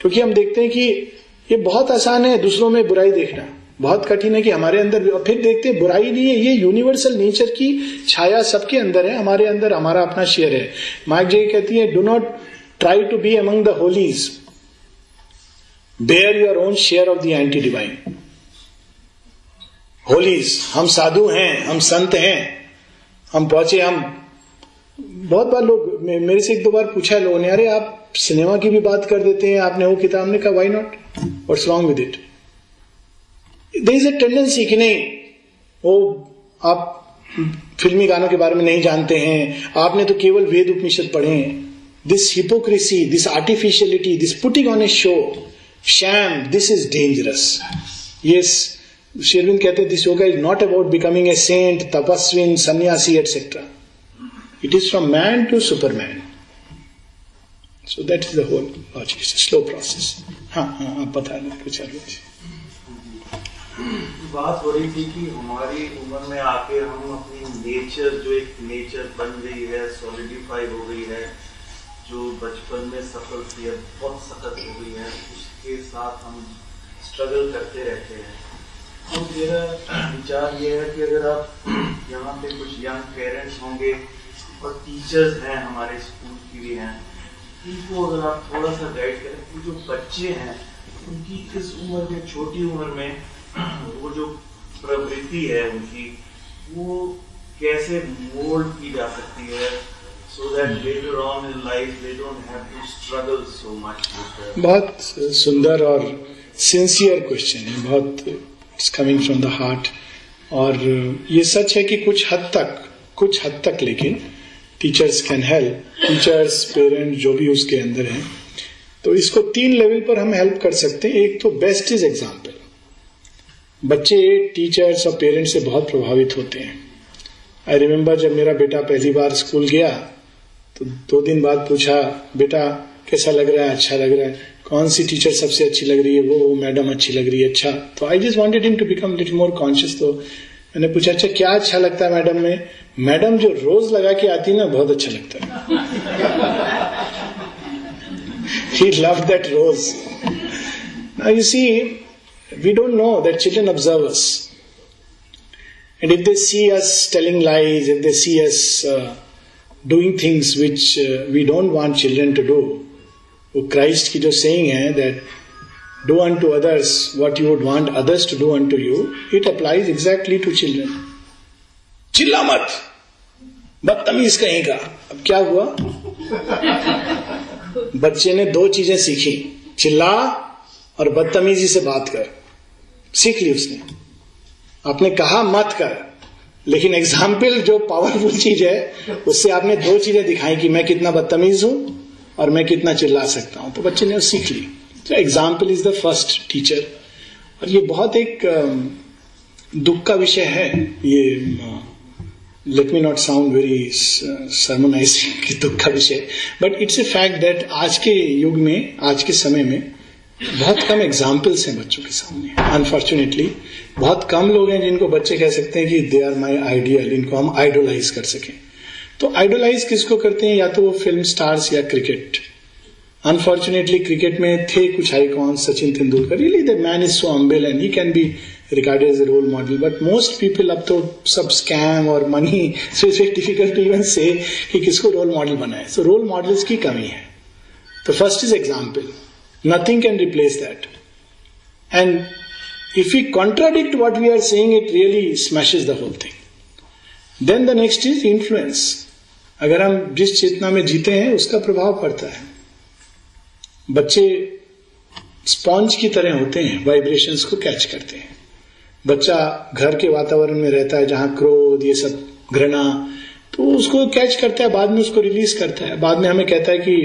क्योंकि हम देखते हैं कि ये बहुत आसान है, दूसरों में बुराई देखना। बहुत कठिन है कि हमारे अंदर फिर देखते हैं, बुराई नहीं है, ये यूनिवर्सल नेचर की छाया सबके अंदर है, हमारे अंदर हमारा अपना शेयर है। माइक जी कहती है do not try to be among the holies bear your own share of the anti divine holies हम साधु हैं, हम संत हैं, हम पहुँचे, हम बहुत बार लोग मेरे से एक दो बार पूछा लोगों ने, अरे, आप सिनेमा की भी बात कर देते हैं, आपने वो किताब ने कहा why not what's wrong with it they is a tendency कि नहीं, वो आप फिल्मी गानों के बारे में नहीं जानते हैं, आपने तो केवल वेद उपनिषद पढ़े हैं। This hypocrisy this artificiality this putting on a show sham this is dangerous yes शेरविंद कहते हैं this yoga is not about becoming a saint tapasvin sanyasi etcetera it is from man to superman so that is the whole logic slow process हाँ हाँ आप बता दें कुछ बात हो रही थी कि हमारी उम्र में आके हम अपनी नेचर जो एक नेचर बन गई है सॉलिडिफाई हो गई है, जो बचपन में सफल थी, अब बहुत सख्त हो गई है, उसके साथ हम स्ट्रगल करते रहते हैं। तो मेरा विचार ये है कि अगर आप यहाँ पे कुछ यंग पेरेंट्स होंगे और टीचर्स हैं, हमारे स्कूल की भी हैं। इनको अगर आप थोड़ा सा गाइड करें कि जो बच्चे हैं, उनकी इस उम्र में, छोटी उम्र में, वो जो प्रवृत्ति है उनकी, वो कैसे मोल्ड की जा सकती है बहुत सुंदर और सिंसियर क्वेश्चन है, बहुत it's coming from the heart और ये सच है कि कुछ हद तक, कुछ हद तक लेकिन teachers can help teachers parents जो भी उसके अंदर हैं। तो इसको तीन लेवल पर हम हेल्प कर सकते हैं। एक तो बेस्ट इज़ एग्ज़ाम्पल बच्चे टीचर्स और पेरेंट्स से बहुत प्रभावित होते हैं। आई रिमेम्बर जब मेरा बेटा पहली बार स्कूल गया तो दो दिन बाद पूछा, बेटा, कैसा लग रहा है? अच्छा लग रहा है। कौन सी टीचर सबसे अच्छी लग रही है? वो मैडम अच्छी लग रही है। अच्छा। तो I just wanted him to become little more conscious तो मैंने पूछा अच्छा क्या अच्छा लगता है मैडम में मैडम जो रोज लगा के आती है ना बहुत अच्छा लगता है loved that rose now you see we don't know that children observe us and if they see us telling lies if they see us uh, doing things which uh, we don't want children to do वो Christ की जो saying है that to others what you would want others to do unto you it applies exactly to children चिल्ला मत बदतमीज कहीं का अब क्या हुआ? बच्चे ने दो चीज़ें सीखी। चिल्ला और बदतमीजी से बात कर। सीख ली उसने। आपने कहा मत कर। लेकिन एग्ज़ाम्पल जो पावरफुल चीज़ है उससे आपने दो चीज़ें दिखाई कि मैं कितना बदतमीज हूँ और मैं कितना चिल्ला सकता हूँ। तो बच्चे ने सीख ली। तो example is the first teacher और ये बहुत एक दुख का विषय है। ये let me not sound very sermonising दुख का विषय। But it's a fact that आज के युग में, आज के समय में बहुत कम एग्जाम्पल्स हैं बच्चों के सामने। अनफॉर्चुनेटली बहुत कम लोग हैं जिनको बच्चे कह सकते हैं कि दे आर माई आइडियल इनको हम आइडोलाइज कर सकें। तो आइडोलाइज किसको करते हैं? या तो वो फ़िल्म स्टार्स या क्रिकेट अनफॉर्चुनेटली क्रिकेट में थे कुछ icon Sachin Tendulkar. Really the man is so humble and he can be regarded as a role model but most people अब तो सब स्कैम और money so it's difficult to even say कि किसको role model बनाए। So role models की कमी है। तो first is example nothing can replace that and if you contradict what we are saying it really smashes the whole thing then the next is influence अगर हम जिस चेतना में जीते हैं, उसका प्रभाव पड़ता है। बच्चे स्पॉन्ज की तरह होते हैं वाइब्रेशंस को कैच करते हैं। बच्चा घर के वातावरण में रहता है, जहाँ क्रोध, ये सब घृणा तो उसको कैच करता है, बाद में उसको रिलीज़ करता है। बाद में हमें कहता है कि,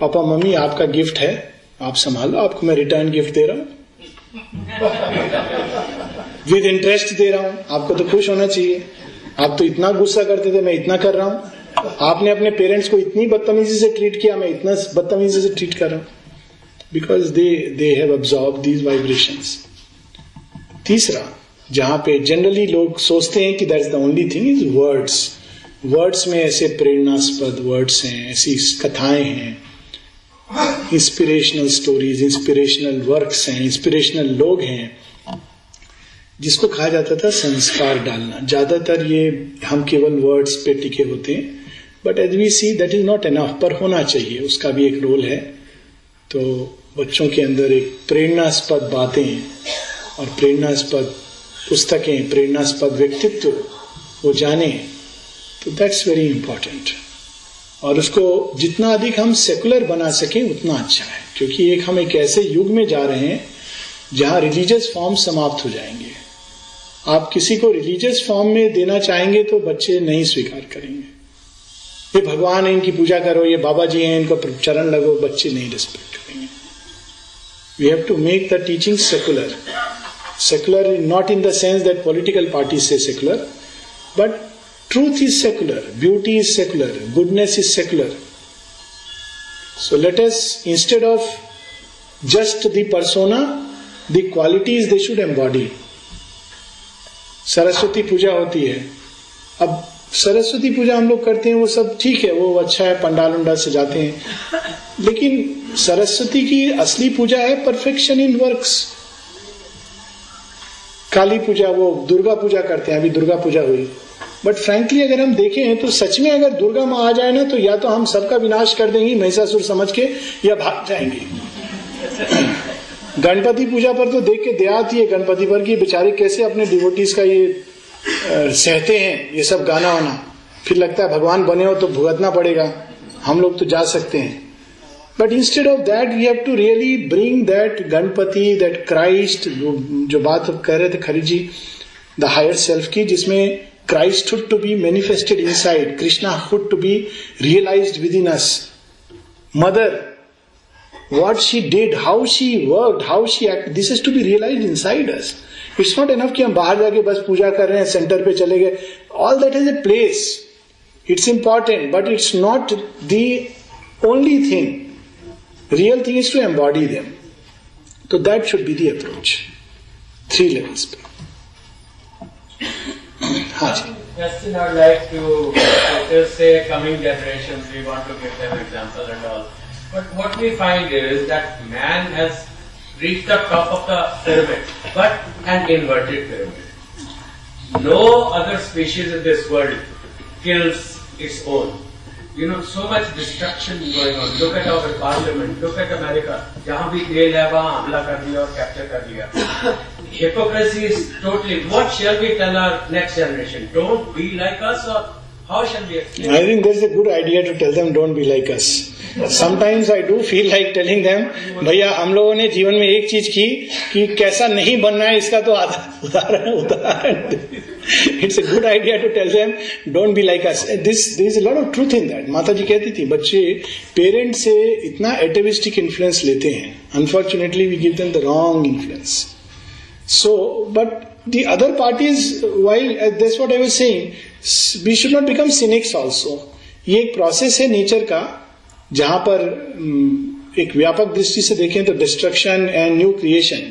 पापा, मम्मी, आपका गिफ्ट है, आप संभालो, आपको मैं रिटर्न गिफ्ट दे रहा हूँ। विद इंटरेस्ट दे रहा हूँ। आपको तो खुश होना चाहिए। आप तो इतना गुस्सा करते थे, मैं इतना कर रहा हूँ। आपने अपने पेरेंट्स को इतनी बदतमीजी से ट्रीट किया, मैं इतना बदतमीजी से ट्रीट कर रहा हूँ। Because they they have observed these vibration तीसरा जहाँ पे जनरली लोग सोचते हैं कि that is the only thing is words words में ऐसे प्रेरणास्पद वर्ड्स हैं ऐसी कथाएँ हैं इंस्पिरेशनल स्टोरीज इंस्पिरेशनल वर्क्स हैं इंस्पिरेशनल लोग हैं जिसको कहा जाता था संस्कार डालना। ज़्यादातर ये हम केवल वर्ड्स पे टिके होते हैं but as we see that is not enough पर होना चाहिए। उसका भी एक रोल है। तो बच्चों के अंदर एक प्रेरणास्पद बातें और प्रेरणास्पद पुस्तकें, प्रेरणास्पद व्यक्तित्व, वो जाने। तो दैट्स वेरी इंपॉर्टेंट और उसको जितना अधिक हम सेकुलर बना सकें, उतना अच्छा है। क्योंकि एक हम एक ऐसे युग में जा रहे हैं, जहाँ रिलीजियस फॉर्म समाप्त हो जाएँगे। आप किसी को रिलीजियस फॉर्म में देना चाहेंगे तो बच्चे नहीं स्वीकार करेंगे। ये भगवान है इनकी पूजा करो, ये बाबा जी हैं, इनको चरण लगो, बच्चे नहीं रिस्पेक्ट करेंगे। We have to make the teaching secular secular not in the sense that political party से secular but truth is secular beauty is secular goodness is secular so let's instead of just the दर्सोना the quality is they should embody Saraswati Puja होती है। अब सरस्वती पूजा हम लोग करते हैं, वो सब ठीक है, वो अच्छा है पंडाल उंडाल जाते हैं। लेकिन सरस्वती की असली पूजा है परफेक्शन इन वर्क्स काली पूजा, वो दुर्गा पूजा करते हैं, अभी दुर्गा पूजा हुई। बट फ्रेंकली अगर हम देखें तो सच में अगर दुर्गा माँ आ जाए ना तो या तो हम सबका विनाश कर देंगे, महिषासुर समझ के, या भाग जाएँगे। गणपति पूजा पर तो देख के दया आती है, गणपति पर कि बेचारे कैसे अपने डिवोटीज का ये सहते हैं, ये सब गाना वाना। फिर लगता है भगवान बने हो तो भुगतना पड़ेगा, हम लोग तो जा सकते हैं। But instead of that we have to really bring that Ganapati that Christ जो बात कह रहे थे खरी जी द हायर सेल्फ की, जिसमें Christ hood to be manifested inside Krishna hood to be realise within us mother what she how she work how she act this is to be realise inside us. It's not enough कि हम बाहर जाके बस पूजा कर रहे हैं centre पे चले गए। All that is a place it's important but it's not the only thing real thing is to embody them तो that should be the approach three levels पे. हाँ जी. Yes, I would like to just say coming generations, we want to give them and all. But what we find is that man has reach the top of the pyramid, but an inverted pyramid. No other species in this world kills its own. You know, so much destruction going on. Look at our parliament, look at America. जहां भी तेल है वहां हमला कर दिया और capture कर दिया. Hypocrisy is totally. What shall we tell our next generation? Don't be like us, or how shall we explain? I think there's a good idea to tell them don't be like us. Sometimes I do feel like telling them भैया हम लोगों ने जीवन में एक चीज़ की कि कैसा नहीं बनना है इसका तो उदाहरण उदाहरण it's a good idea to tell them don't be like us this this lot of truth in that Mata ji कहती थी बच्चे पेरेंट्स से इतना एटेविस्टिक इन्फ्लुएंस लेते हैं। Unfortunately we give them the wrong influence so but the other parties while uh, that's what i was saying we should not become cynics also ये एक process है नेचर का जहाँ पर एक व्यापक दृष्टि से देखें तो destruction and new creation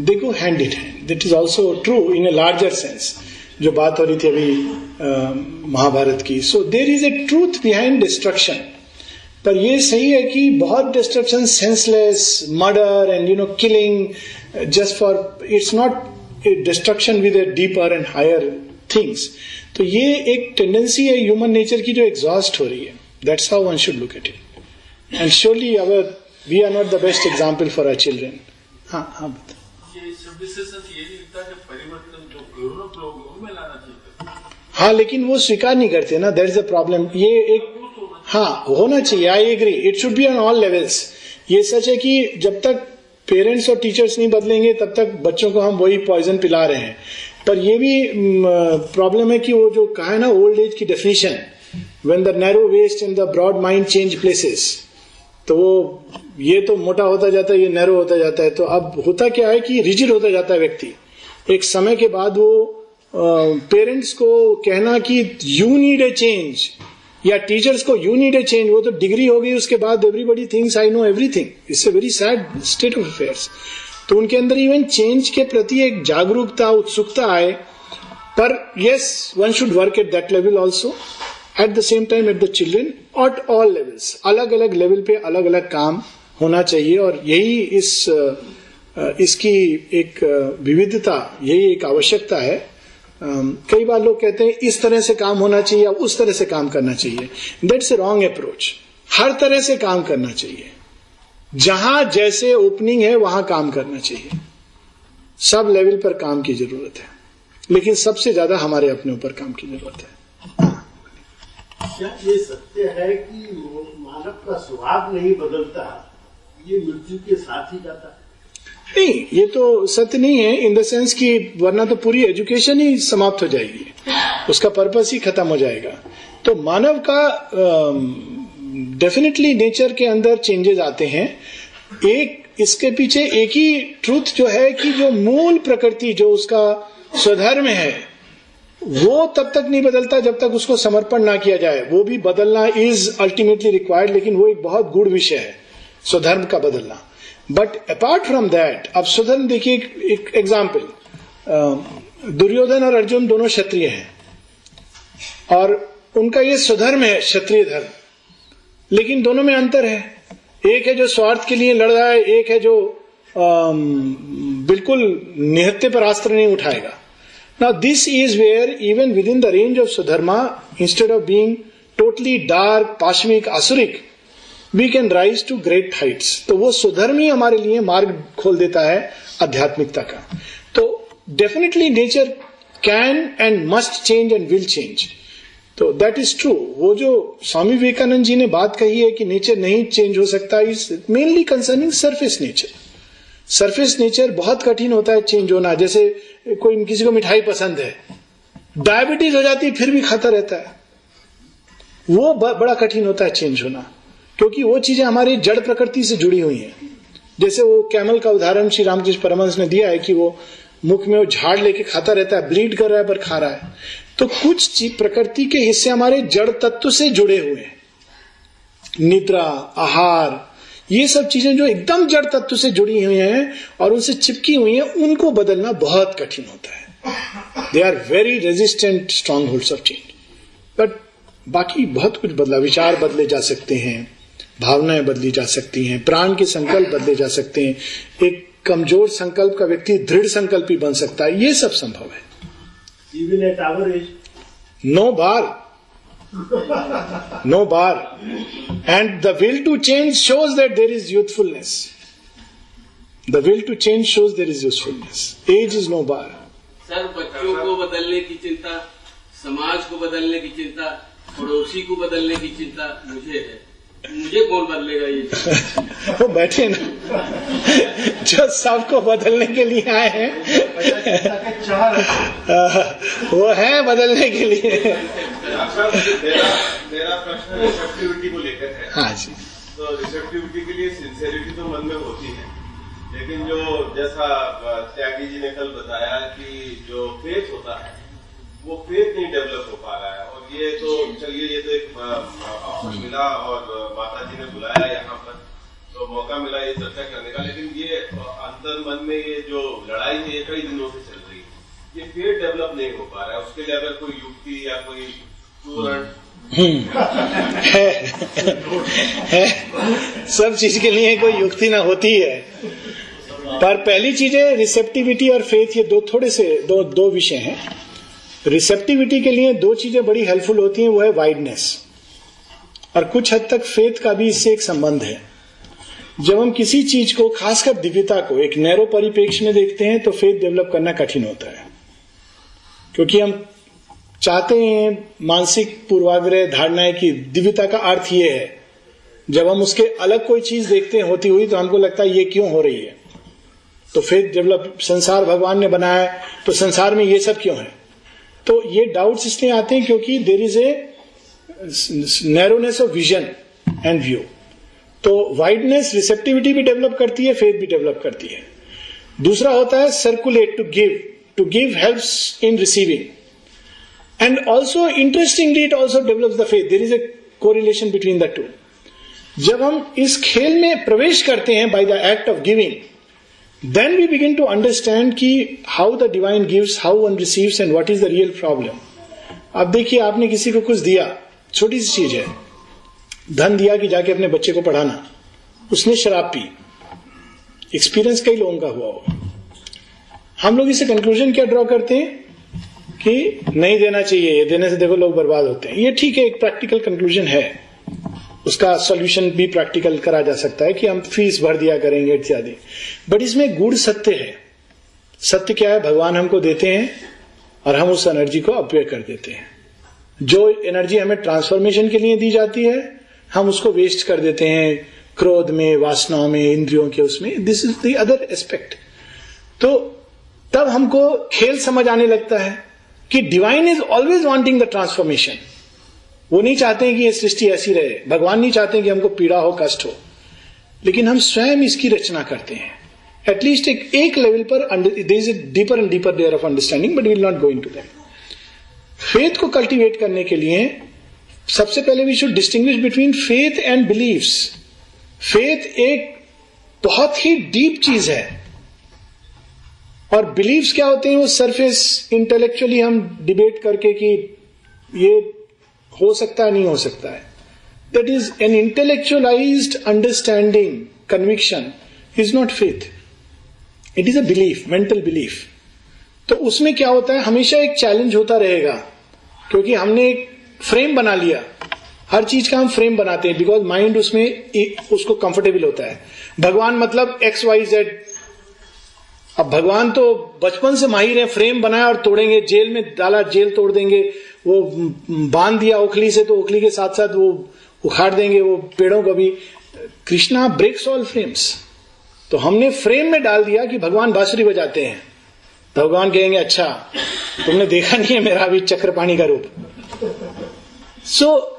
they go hand in hand that is also true in a larger sense जो बात हो रही थी अभी महाभारत की। So there is a truth behind destruction पर यह सही है कि बहुत destruction senseless murder and you know killing just for it's not destruction with a deeper and higher things तो ये एक टेंडेंसी है ह्यूमन नेचर की जो एग्जॉस्ट हो रही है. That's how one should look at it and surely our we are not the best example for our children हाँ हाँ बता हाँ लेकिन वो स्वीकार नहीं करते ना देर इज़ अ प्रॉब्लम ये एक हाँ होना चाहिए I agree it should be on all levels ये सच है कि जब तक पेरेंट्स और टीचर्स नहीं बदलेंगे तब तक बच्चों को हम वही पॉइजन पिला रहे हैं। पर ये भी प्रॉब्लम है कि वो जो कहा है ना ओल्ड एज की definition when the narrow waist and the broad mind change places तो वो, ये तो मोटा होता जाता है, ये नैरो होता जाता है। तो अब होता क्या है कि रिजिड होता जाता है व्यक्ति। एक समय के बाद वो पेरेंट्स को कहना कि यू नीड ए चेंज या टीचर्स को यू नीड ए चेंज वो तो डिग्री हो गई, उसके बाद everybody thinks I know everything it's a very sad state of affairs तो उनके अंदर इवन चेंज के प्रति एक जागरूकता, उत्सुकता आए। पर yes one should work at that level also at the same time at the children at all levels अलग अलग लेवल पे अलग अलग काम होना चाहिए और यही इस इसकी एक विविधता यही एक आवश्यकता है कई बार लोग कहते हैं इस तरह से काम होना चाहिए या उस तरह से काम करना चाहिए दैट्स ए रॉन्ग अप्रोच हर तरह से काम करना चाहिए जहाँ जैसे ओपनिंग है वहाँ काम करना चाहिए सब लेवल पर काम की ज़रूरत है लेकिन सबसे ज़्यादा हमारे अपने ऊपर काम की ज़रूरत है क्या ये सत्य है कि मानव का स्वभाव नहीं बदलता, ये मृत्यु के साथ ही जाता है। नहीं, ये तो सत्य नहीं है इन द सेंस कि वरना तो पूरी एजुकेशन ही समाप्त हो जाएगी। उसका पर्पस ही खत्म हो जाएगा। तो मानव का डेफिनेटली नेचर के अंदर चेंजेस आते हैं। एक, इसके पीछे एक ही ट्रूथ जो है कि जो मूल प्रकृति, जो उसका स्वधर्म है वो तब तक नहीं बदलता जब तक उसको समर्पण ना किया जाए। वो भी बदलना इज़ अल्टीमेटली रिक्वायर्ड लेकिन वो एक बहुत गुड़ विषय है स्वधर्म का बदलना। बट अपार्ट फ्रॉम दैट अब स्वधर्म देखिए एक एग्ज़ाम्पल दुर्योधन और अर्जुन दोनों क्षत्रिय हैं। और उनका ये स्वधर्म है क्षत्रिय धर्म। लेकिन दोनों में अंतर है। एक है जो स्वार्थ के लिए लड़ रहा है एक है जो आ, बिल्कुल निहत्ते पर अस्त्र नहीं उठाएगा। Now, this is where even within the range of Sudharma, instead of being totally dark, Pashmik, Asuric, we can rise to great heights तो वो सुधर्म हमारे लिए मार्ग खोल देता है आध्यात्मिकता का। तो definitely nature can and must change and will change तो दैट इज़ ट्रू वो जो स्वामी विवेकानंद जी ने बात कही है कि नेचर नहीं चेंज हो सकता is mainly concerning surface nature surface nature बहुत कठिन होता है चेंज होना। जैसे कोई किसी को मिठाई पसंद है डायबिटीज़ हो जाती है, फिर भी खाता रहता है। वो बड़ा कठिन होता है चेंज होना, क्योंकि वो चीज़ें हमारी जड़ प्रकृति से जुड़ी हुई हैं। जैसे वो कैमल का उदाहरण श्री रामकृष्ण परमहंस ने दिया है कि वो मुख में वो झाड़ लेके खाता रहता है ब्रीड कर रहा है पर खा रहा है। तो कुछ चीज़ प्रकृति के हिस्से हमारे जड़ तत्व से जुड़े हुए हैं। निद्रा, आहार ये सब चीज़ें जो एकदम जड़ तत्व से जुड़ी हुई हैं और उनसे चिपकी हुई हैं उनको बदलना बहुत कठिन होता है। They are very resistant strong hold of change but बाकी बहुत कुछ बदला विचार बदले जा सकते हैं भावनाएँ बदली जा सकती हैं प्राण के संकल्प बदले जा सकते हैं। एक कमज़ोर संकल्प का व्यक्ति दृढ़ संकल्प ही बन सकता है ये सब संभव है। No bar no bar. And the will to change shows that there is youthfulness. The will to change shows there is usefulness. Age is no bar. Sir बच्चों को बदलने की चिंता समाज को बदलने की चिंता पड़ोसी को बदलने की चिंता मुझे है मुझे कौन बदलेगा ये वो बैठे ना। जो सबको बदलने के लिए आए हैं। वो है बदलने के लिए। मेरा प्रश्न रिसेप्टिविटी को लेकर है। हाँ जी। तो रिसेप्टिविटी के लिए सिंसेरिटी तो मन में होती है। लेकिन जो जैसा त्यागी जी ने कल बताया कि जो फेथ होता है वो फेथ नहीं डेवलप हो पा रहा है। और ये तो चलिए ये तो एक अवसर मिला और माता जी ने बुलाया यहाँ पर। तो मौका मिला ये चर्चा करने का। लेकिन ये अंतर मन में ये जो लड़ाई है ये कई दिनों से चल रही है। ये फेथ डेवलप नहीं हो पा रहा है। उसके लिए अगर कोई युक्ति या कोई पूर्ण है, है। सब चीज़ के लिए कोई युक्ति ना होती है। पर पहली चीज़ है रिसेप्टिविटी और फेथ ये दो थोड़े से दो दो विषय हैं। रिसेप्टिविटी के लिए दो चीज़ें बड़ी हेल्पफुल होती हैं, वो है वाइडनेस और कुछ हद तक फेथ का भी इससे एक संबंध है। जब हम किसी चीज़ को, खासकर दिव्यता को, एक नैरो परिप्रेक्ष्य में देखते हैं तो फेथ डेवलप करना कठिन होता है। क्योंकि हम चाहते हैं मानसिक पूर्वाग्रह धारणाएँ की दिव्यता का अर्थ ये है। जब हम उसके अलग कोई चीज़ देखते हैं, होती हुई तो हमको लगता है ये क्यों हो रही है? तो फेथ डेवलप संसार भगवान ने बनाया तो संसार में ये सब क्यों है? तो ये डाउट्स इसलिए आते हैं क्योंकि there is a narrowness of vision and view तो वाइडनेस रिसेप्टिविटी भी डेवलप करती है फेथ भी डेवलप करती है। दूसरा होता है circulate to give to give help in receiving and also interestingly it also develop the faith there is a correlation between the two जब हम इस खेल में प्रवेश करते हैं by the act of giving then we begin to understand कि how the divine gives how one receives and what is the real problem अब देखिए, आपने किसी को कुछ दिया, छोटी सी चीज़ है। धन दिया कि जाके अपने बच्चे को पढ़ाना। उसने शराब पी। एक्सपीरियंस कई लोगों का हुआ हो हम लोग इसे कंक्लूजन क्या ड्रॉ करते हैं? कि नहीं देना चाहिए, ये देने से देखो लोग बर्बाद होते हैं। ये ठीक है, एक प्रैक्टिकल कंक्लूजन है। उसका सोल्यूशन भी प्रैक्टिकल करा जा सकता है कि हम फ़ीस भर दिया करेंगे इत्यादि। बट इसमें गुड़ सत्य है। सत्य क्या है? भगवान हमको देते हैं और हम उस एनर्जी को अपव्यय कर देते हैं। जो एनर्जी हमें ट्रांसफॉर्मेशन के लिए दी जाती है, हम उसको वेस्ट कर देते हैं क्रोध में, वासनाओं में, इंद्रियों के उसमें। This is the other aspect तो तब हमको खेल समझ आने लगता है कि divine is always wanting the transformation वो नहीं चाहते हैं कि ये सृष्टि ऐसी रहे। भगवान नहीं चाहते कि हमको पीड़ा हो, कष्ट हो। लेकिन हम स्वयं इसकी रचना करते हैं। एटलीस्ट एक एक लेवल पर is a deeper and deeper layer of understanding but will not go into that faith को कल्टीवेट करने के लिए सबसे पहले we should distinguish between faith and beliefs faith एक बहुत ही डीप चीज़ है। और बिलीव्स क्या होते हैं? वो सरफेस इंटेलेक्चुअली हम डिबेट करके कि ये हो सकता है नहीं हो सकता है। That is an intellectualize understanding conviction is not faith it is a belief mental belief तो उसमें क्या होता है? हमेशा एक चैलेंज होता रहेगा, क्योंकि हमने एक फ्रेम बना लिया। हर चीज़ का हम फ्रेम बनाते हैं बिकॉज़ माइंड उसमें उसको कंफर्टेबल होता है। भगवान मतलब एक्स वाई जेड अब भगवान तो बचपन से माहिर है फ्रेम बनाया और तोड़ेंगे, जेल में डाला, जेल तोड़ देंगे। वो बाँध दिया ओखली से तो ओखली के साथ साथ वो उखाड़ देंगे वो पेड़ों को भी। कृष्णा ब्रेक्स ऑल फ्रेम्स तो हमने फ्रेम में डाल दिया कि भगवान बांसुरी बजाते हैं। तो भगवान कहेंगे अच्छा तुमने देखा नहीं है मेरा अभी चक्रपाणी का रूप? So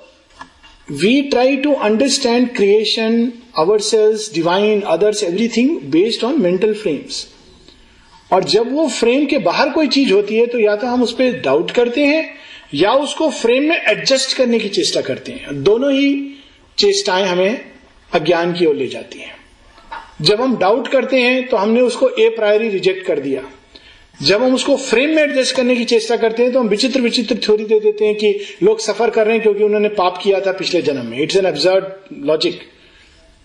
we try to understand creation ourselves divine others everything based on mental frames और जब वो फ्रेम के बाहर कोई चीज़ होती है तो या तो हम उस पर डाउट करते हैं या उसको फ्रेम में एडजस्ट करने की चेष्टा करते हैं। दोनों ही चेष्टाएँ हमें अज्ञान की ओर ले जाती हैं। जब हम डाउट करते हैं तो हमने उसको ए प्रायरी रिजेक्ट कर दिया। जब हम उसको फ्रेम में एडजस्ट करने की चेष्टा करते हैं तो हम विचित्र विचित्र थ्योरी दे देते हैं कि लोग सफ़र कर रहे हैं क्योंकि उन्होंने पाप किया था पिछले जन्म में। It's an absurd logic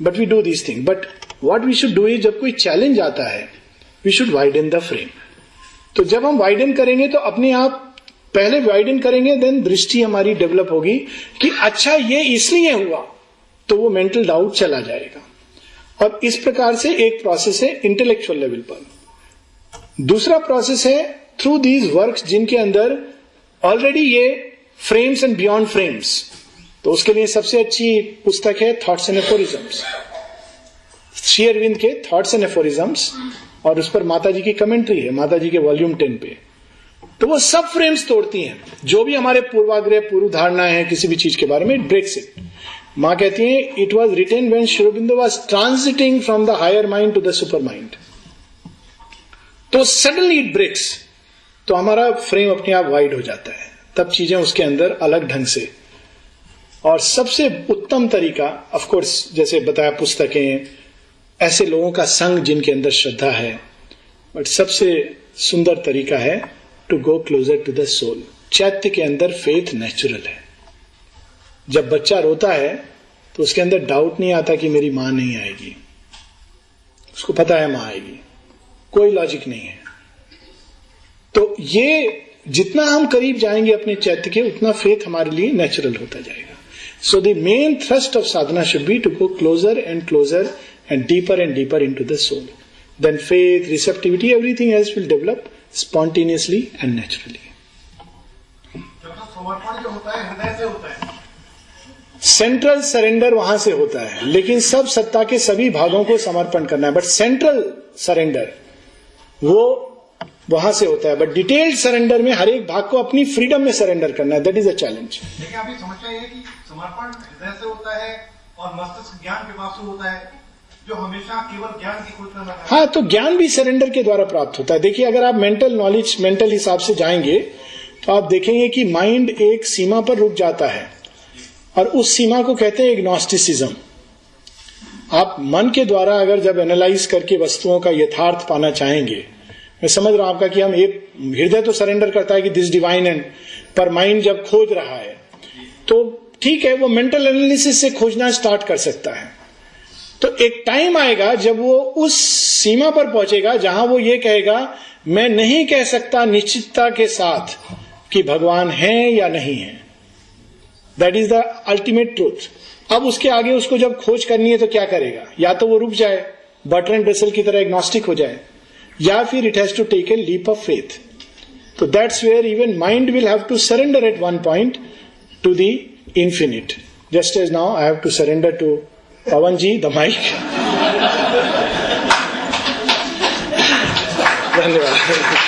but we do this thing but what we should do जब कोई चैलेंज आता है we should widen the frame तो जब हम वाइडन करेंगे तो अपने आप पहले वाइडन करेंगे देन दृष्टि हमारी डेवलप होगी कि अच्छा ये इसलिए हुआ तो वो मेंटल डाउट चला जाएगा। और इस प्रकार से एक प्रोसेस है इंटेलेक्चुअल लेवल पर। दूसरा प्रोसेस है थ्रू दीज वर्क जिनके अंदर ऑलरेडी ये फ्रेम्स एंड बियॉन्ड फ्रेम्स तो उसके लिए सबसे अच्छी पुस्तक है thoughts and aphorisms Shri Aurobindo के थॉट्स एंड एफोरिजम्स और उस पर माता जी की कमेंट्री है माता जी के वॉल्यूम टेन पे। तो वो सब फ्रेम्स तोड़ती हैं। जो भी हमारे पूर्वाग्रह पूर्व धारणा है, किसी भी चीज़ के बारे में इट ब्रेक्स इट माँ कहती है it was written when Sri Aurobindo was transiting from the higher mind to the super mind तो सडनली इट ब्रेक्स तो हमारा फ्रेम अपने आप वाइड हो जाता है। तब चीज़ें उसके अंदर अलग ढंग से। और सबसे उत्तम तरीका ऑफ़ कोर्स जैसे बताया पुस्तकें, ऐसे लोगों का संग जिनके अंदर श्रद्धा है बट सबसे सुंदर तरीका है to go closer to the soul चैत्य के अंदर फेथ नेचुरल है। जब बच्चा रोता है तो उसके अंदर डाउट नहीं आता कि मेरी माँ नहीं आएगी। उसको पता है माँ आएगी। कोई लॉजिक नहीं है। तो ये जितना हम करीब जाएँगे अपने चैत्य के, उतना फेथ हमारे लिए नेचुरल होता जाएगा। So the main thrust of sadhana should be to go closer and closer and deeper and deeper into the soul then faith receptivity everything else will develop spontaneously and naturally. Central surrender वहाँ से होता है, लेकिन सब सत्ता के सभी भागों को समर्पण करना है बट सेंट्रल सरेंडर वो वहाँ से होता है बट डिटेल्ड सरेंडर में हर एक भाग को अपनी फ्रीडम में सरेंडर करना है दैट इज़ अ चैलेंज लेकिन अभी ये है कि समर्पण हृदय से होता है और मस्तिष्क ज्ञान पिपासु होता है। जो हमेशा केवल ज्ञान की खोज है। तो ज्ञान भी सरेंडर के द्वारा प्राप्त होता है। देखिए, अगर आप मेंटल नॉलेज मेंटल हिसाब से जाएँगे तो आप देखेंगे कि माइंड एक सीमा पर रुक जाता है। और उस सीमा को कहते हैं इग्नोस्टिसिज्म आप मन के द्वारा अगर जब एनालाइज करके वस्तुओं का यथार्थ पाना चाहेंगे, मैं समझ रहा हूँ आपका कि हम एक हृदय तो सरेंडर करता है कि दिस डिवाइन एंड पर माइंड जब खोज रहा है तो ठीक है, वो मेंटल एनालिसिस से खोजना स्टार्ट कर सकता है। तो एक टाइम आएगा जब वो उस सीमा पर पहुंचेगा जहाँ वो ये कहेगा, मैं नहीं कह सकता निश्चितता के साथ कि भगवान है या नहीं है. That is the ultimate truth अब उसके आगे उसको जब खोज करनी है तो क्या करेगा? या तो वो रुक जाए बटर एंड ब्रेसल की तरह एग्नोस्टिक हो जाए, या फिर it has to take a leap of faith तो that's where even mind will have to surrender at one point to the infinite. Just as now I have to surrender to Pavanji, the mic. धन्यवाद